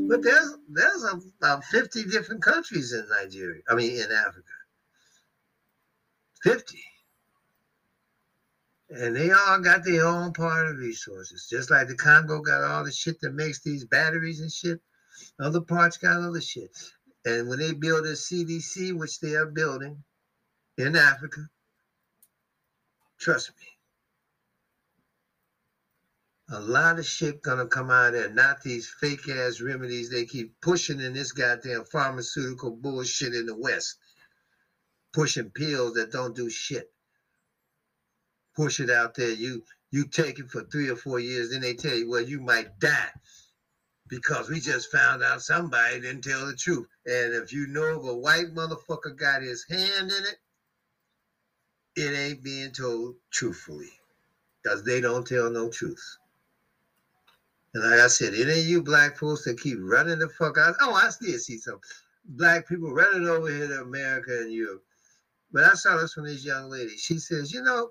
But there's there's about 50 different countries in Nigeria. I mean, in Africa. 50. And they all got their own part of resources. Just like the Congo got all the shit that makes these batteries and shit. Other parts got other shit. And when they build a CDC, which they are building in Africa, trust me, a lot of shit gonna come out of there. Not these fake ass remedies they keep pushing in this goddamn pharmaceutical bullshit in the West. Pushing pills that don't do shit. Push it out there. You you take it for three or four years, then they tell you, well, you might die. Because we just found out somebody didn't tell the truth. And if you know if a white motherfucker got his hand in it, it ain't being told truthfully. Because they don't tell no truth. And like I said, it ain't you black folks that keep running the fuck out. Oh, I still see some black people running over here to America and Europe. But I saw this from this young lady. She says, you know,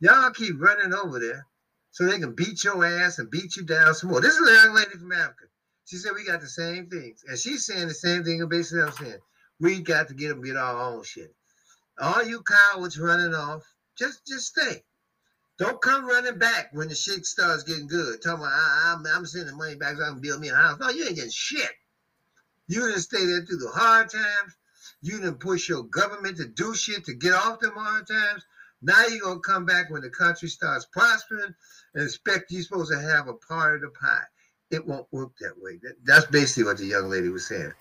y'all keep running over there so they can beat your ass and beat you down some more. This is a young lady from Africa. She said we got the same things. And she's saying the same thing basically I'm saying. We got to get them get our own shit. All you cowards running off, just just stay. Don't come running back when the shit starts getting good. Talking about I, I'm, I'm sending money back so I can build me a house. No, you ain't getting shit. You didn't stay there through the hard times. You didn't push your government to do shit to get off them hard times. Now you're gonna come back when the country starts prospering and expect you're supposed to have a part of the pie. It won't work that way. That, that's basically what the young lady was saying.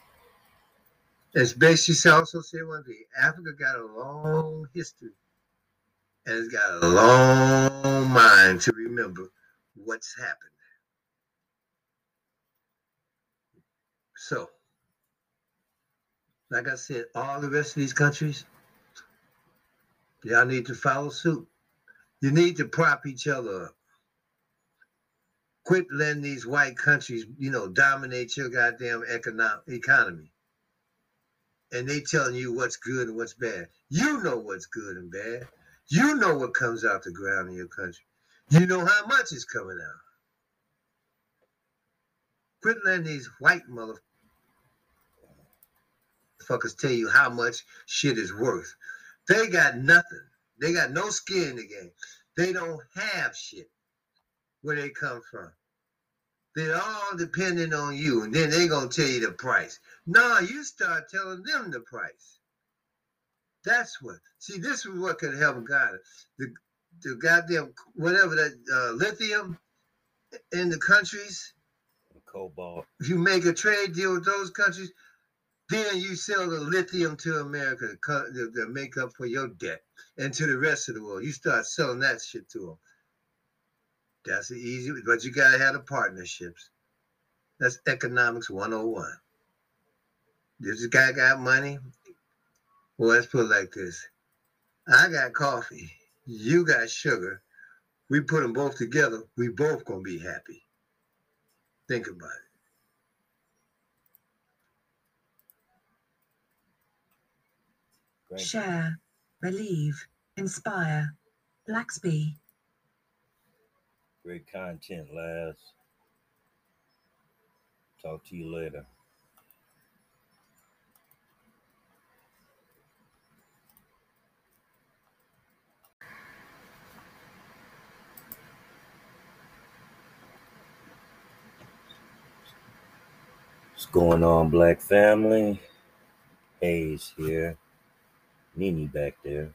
It's basically she also said one thing. Africa got a long history and it's got a long mind to remember what's happened. So, like I said, all the rest of these countries, y'all need to follow suit. You need to prop each other up. Quit letting these white countries, you know, dominate your goddamn economic economy. And they telling you what's good and what's bad. You know what's good and bad. You know what comes out the ground in your country. You know how much is coming out. Quit letting these white motherfuckers tell you how much shit is worth. They got nothing. They got no skin in the game. They don't have shit where they come from. They're all depending on you, and then they're gonna tell you the price. No, you start telling them the price. That's what. See, this is what could help God. The the goddamn whatever that uh, lithium in the countries. Cobalt. If you make a trade deal with those countries, then you sell the lithium to America to, cut, to, to make up for your debt, and to the rest of the world. You start selling that shit to them. That's the easy, but you gotta have the partnerships. That's economics 101. This guy got money. Well, let's put it like this. I got coffee. You got sugar. We put them both together. We both gonna be happy. Think about it. Great. Share, relieve, inspire. Blacksby. Great content, Laz. Talk to you later. What's going on, Black family? Hayes here. Nini back there.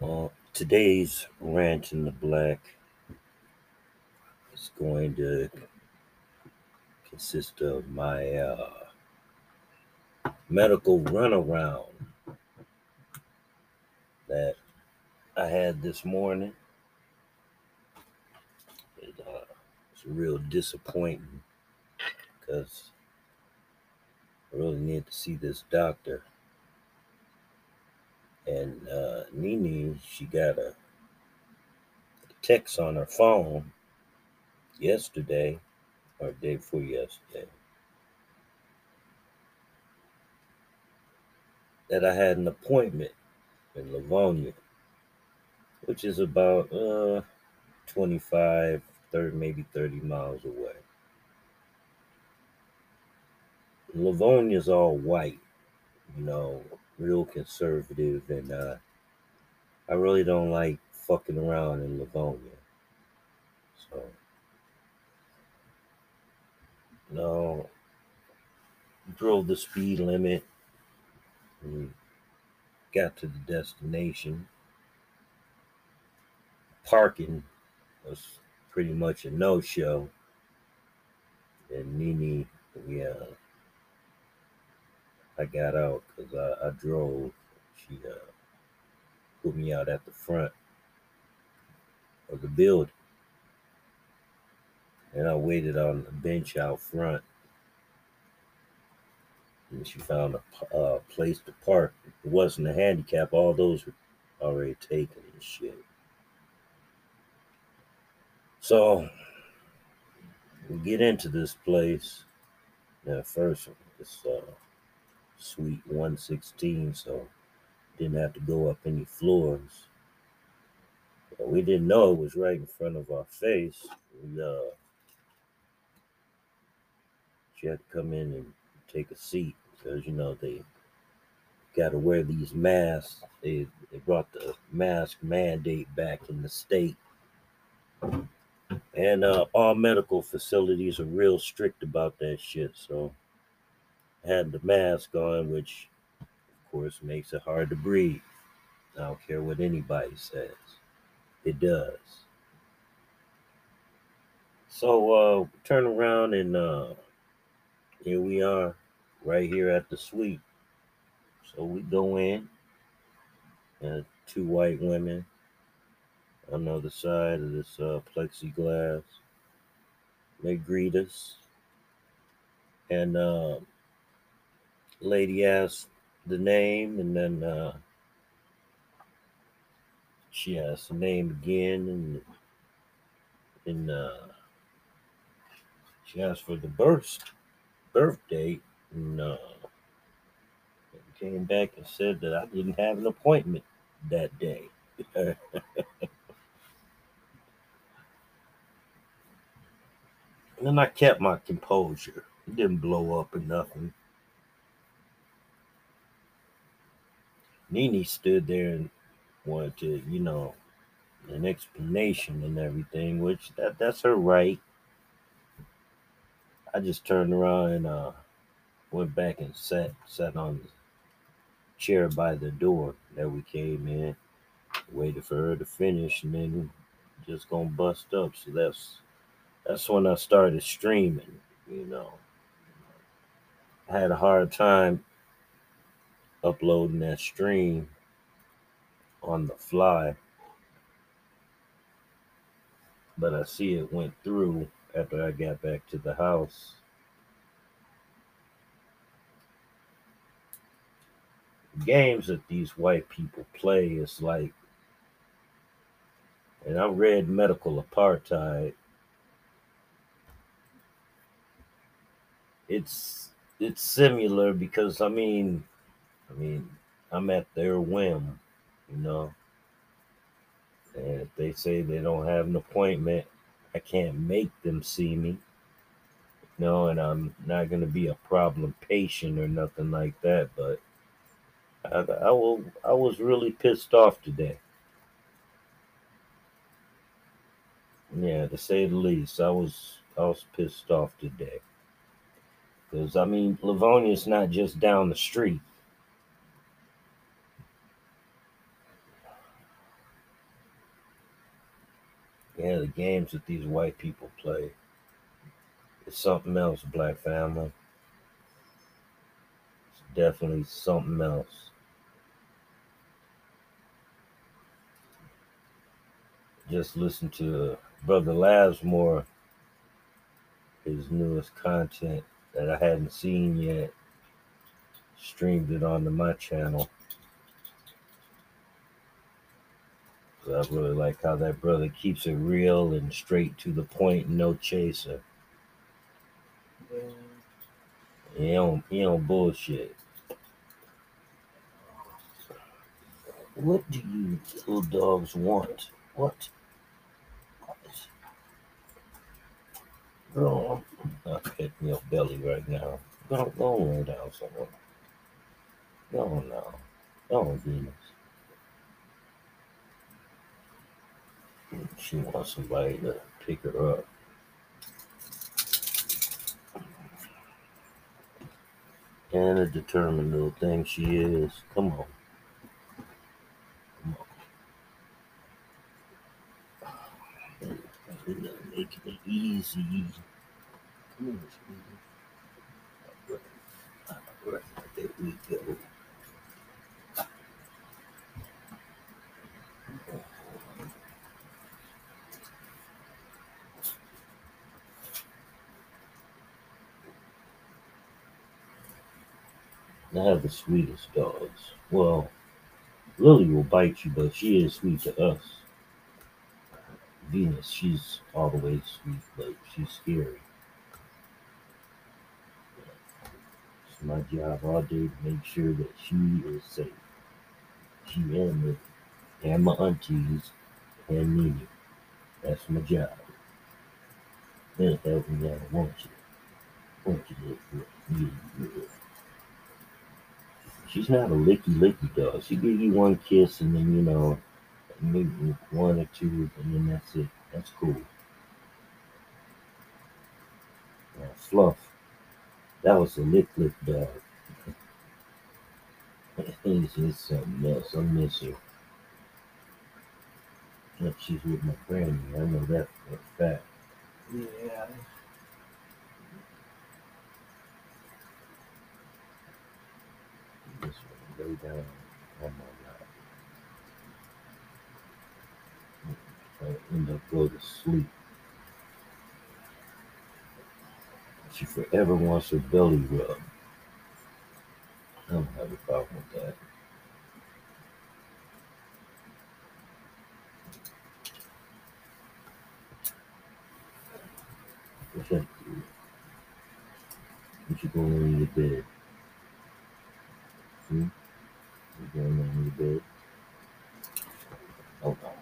Uh, today's rant in the black is going to consist of my uh, medical runaround that I had this morning. It, uh, it's real disappointing because I really need to see this doctor and uh, she got a text on her phone yesterday or day before yesterday that I had an appointment in Livonia, which is about uh, 25, 30, maybe 30 miles away. Livonia's all white, you know, real conservative, and uh, I really don't like fucking around in Livonia. So, no, drove the speed limit, got to the destination. Parking was pretty much a no-show, and Nini, we uh, I got out because I, I drove. She uh, put me out at the front of the building. And I waited on the bench out front. And she found a place to park. It wasn't a handicap. All those were already taken and shit. So we get into this place. Now, first, it's uh, suite 116, so didn't have to go up any floors. But we didn't know it was right in front of our face. We, uh, she had to come in and take a seat because you know they got to wear these masks. They they brought the mask mandate back in the state, and uh, all medical facilities are real strict about that shit. So had the mask on, which of course makes it hard to breathe. I don't care what anybody says, it does. So uh turn around and uh here we are right here at the suite. So we go in and two white women on the other side of this uh, plexiglass. They greet us. And uh, lady asked the name and then uh, she asked the name again and and uh, she asked for the birth birth date and uh, came back and said that I didn't have an appointment that day. *laughs* and then I kept my composure. It didn't blow up or nothing. Nini stood there and wanted to, you know, an explanation and everything, which that that's her right. I just turned around and uh went back and sat sat on the chair by the door that we came in, waited for her to finish, and then just gonna bust up. So that's that's when I started streaming, you know. I had a hard time uploading that stream on the fly. But I see it went through after I got back to the house. Games that these white people play is like, and I read Medical Apartheid. It's it's similar because I mean, I mean, I'm at their whim, you know. And if they say they don't have an appointment, I can't make them see me. No, and I'm not going to be a problem patient or nothing like that. But I, I will. I was really pissed off today. Yeah, to say the least, I was. I was pissed off today. Because I mean, Livonia's not just down the street. Yeah, the games that these white people play. It's something else, black family. It's definitely something else. Just listen to uh, Brother Lazmor, his newest content that I hadn't seen yet. Streamed it onto my channel. So I really like how that brother keeps it real and straight to the point, no chaser. Yeah. He don't he don't bullshit. What do you little dogs want? What? Girl, I'm hitting your belly right now. Go go lay down somewhere. Go now. Go Venus. She wants somebody to pick her up. And a determined little thing she is. Come on. Come on. Making it easy. Come on, sweetie. All right, there we go. Have the sweetest dogs. Well, Lily will bite you, but she is sweet to us. Venus, she's all the way sweet, but she's scary. It's my job all day to make sure that she is safe. She and and my aunties, and me. That's my job. Then help me out, won't you? Won't you, girl? Yeah, yeah. She's not a licky licky dog. She give you one kiss and then you know maybe one or two and then that's it. That's cool. Now, Fluff, that was a lick lick dog. *laughs* it's just something else. I miss her. But she's with my granny. I know that for a fact. Yeah. Down on oh my lap. I end up go to sleep. She forever wants her belly rub. I don't have a problem with that. Dude? What you in your bed? Hmm? You going on your bed? Hold on.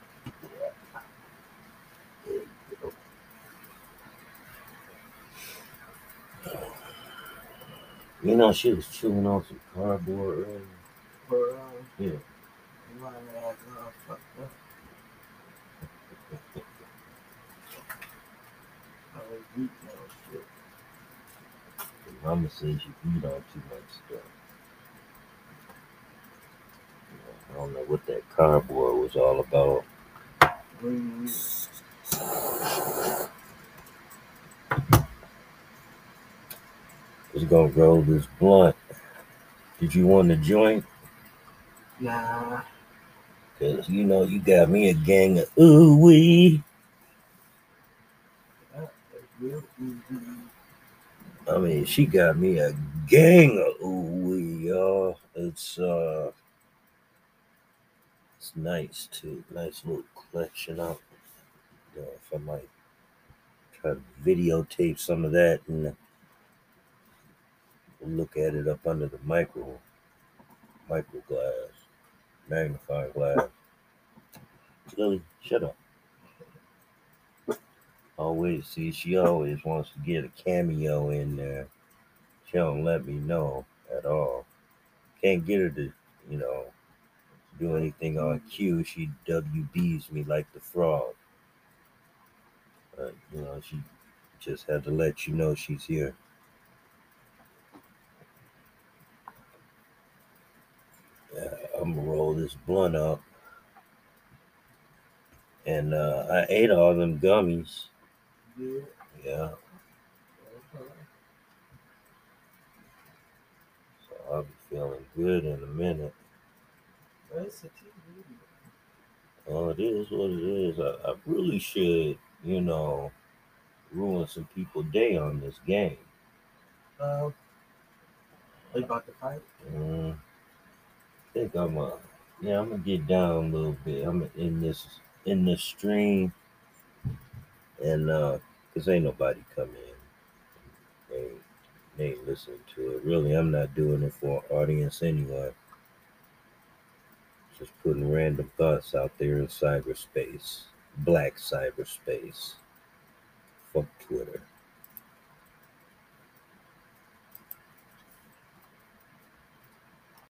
You know, she was chewing on some cardboard earlier. For, uh, Yeah. My ass all. I was eating that shit. Mama says you eat on too much stuff. I don't know what that cardboard was all about. Was gonna roll this blunt. Did you want to joint? Nah. Cause you know you got me a gang of ooh wee. That is real easy. I mean, she got me a gang of ooh wee, y'all. It's uh, it's nice too. Nice little collection out. You if I might try to videotape some of that and look at it up under the micro, micro glass, magnifying glass. Lily, shut up. Oh, always see, she always wants to get a cameo in there. She don't let me know at all. Can't get her to, you know, do anything on cue. She WBs me like the frog. But, you know, she just had to let you know she's here. Yeah, I'm gonna roll this blunt up. And uh, I ate all them gummies. Yeah. Yeah. So I'll be feeling good in a minute. A TV. Oh, it is what it is. I, I really should, you know, ruin some people' day on this game. Um, they about to fight? Mm, I think I'm uh yeah, I'm gonna get down a little bit. I'm in this in this stream and uh cause ain't nobody come in. They ain't, they ain't listening to it. Really, I'm not doing it for an audience anyway. Just putting random thoughts out there in cyberspace. Black cyberspace. Fuck Twitter.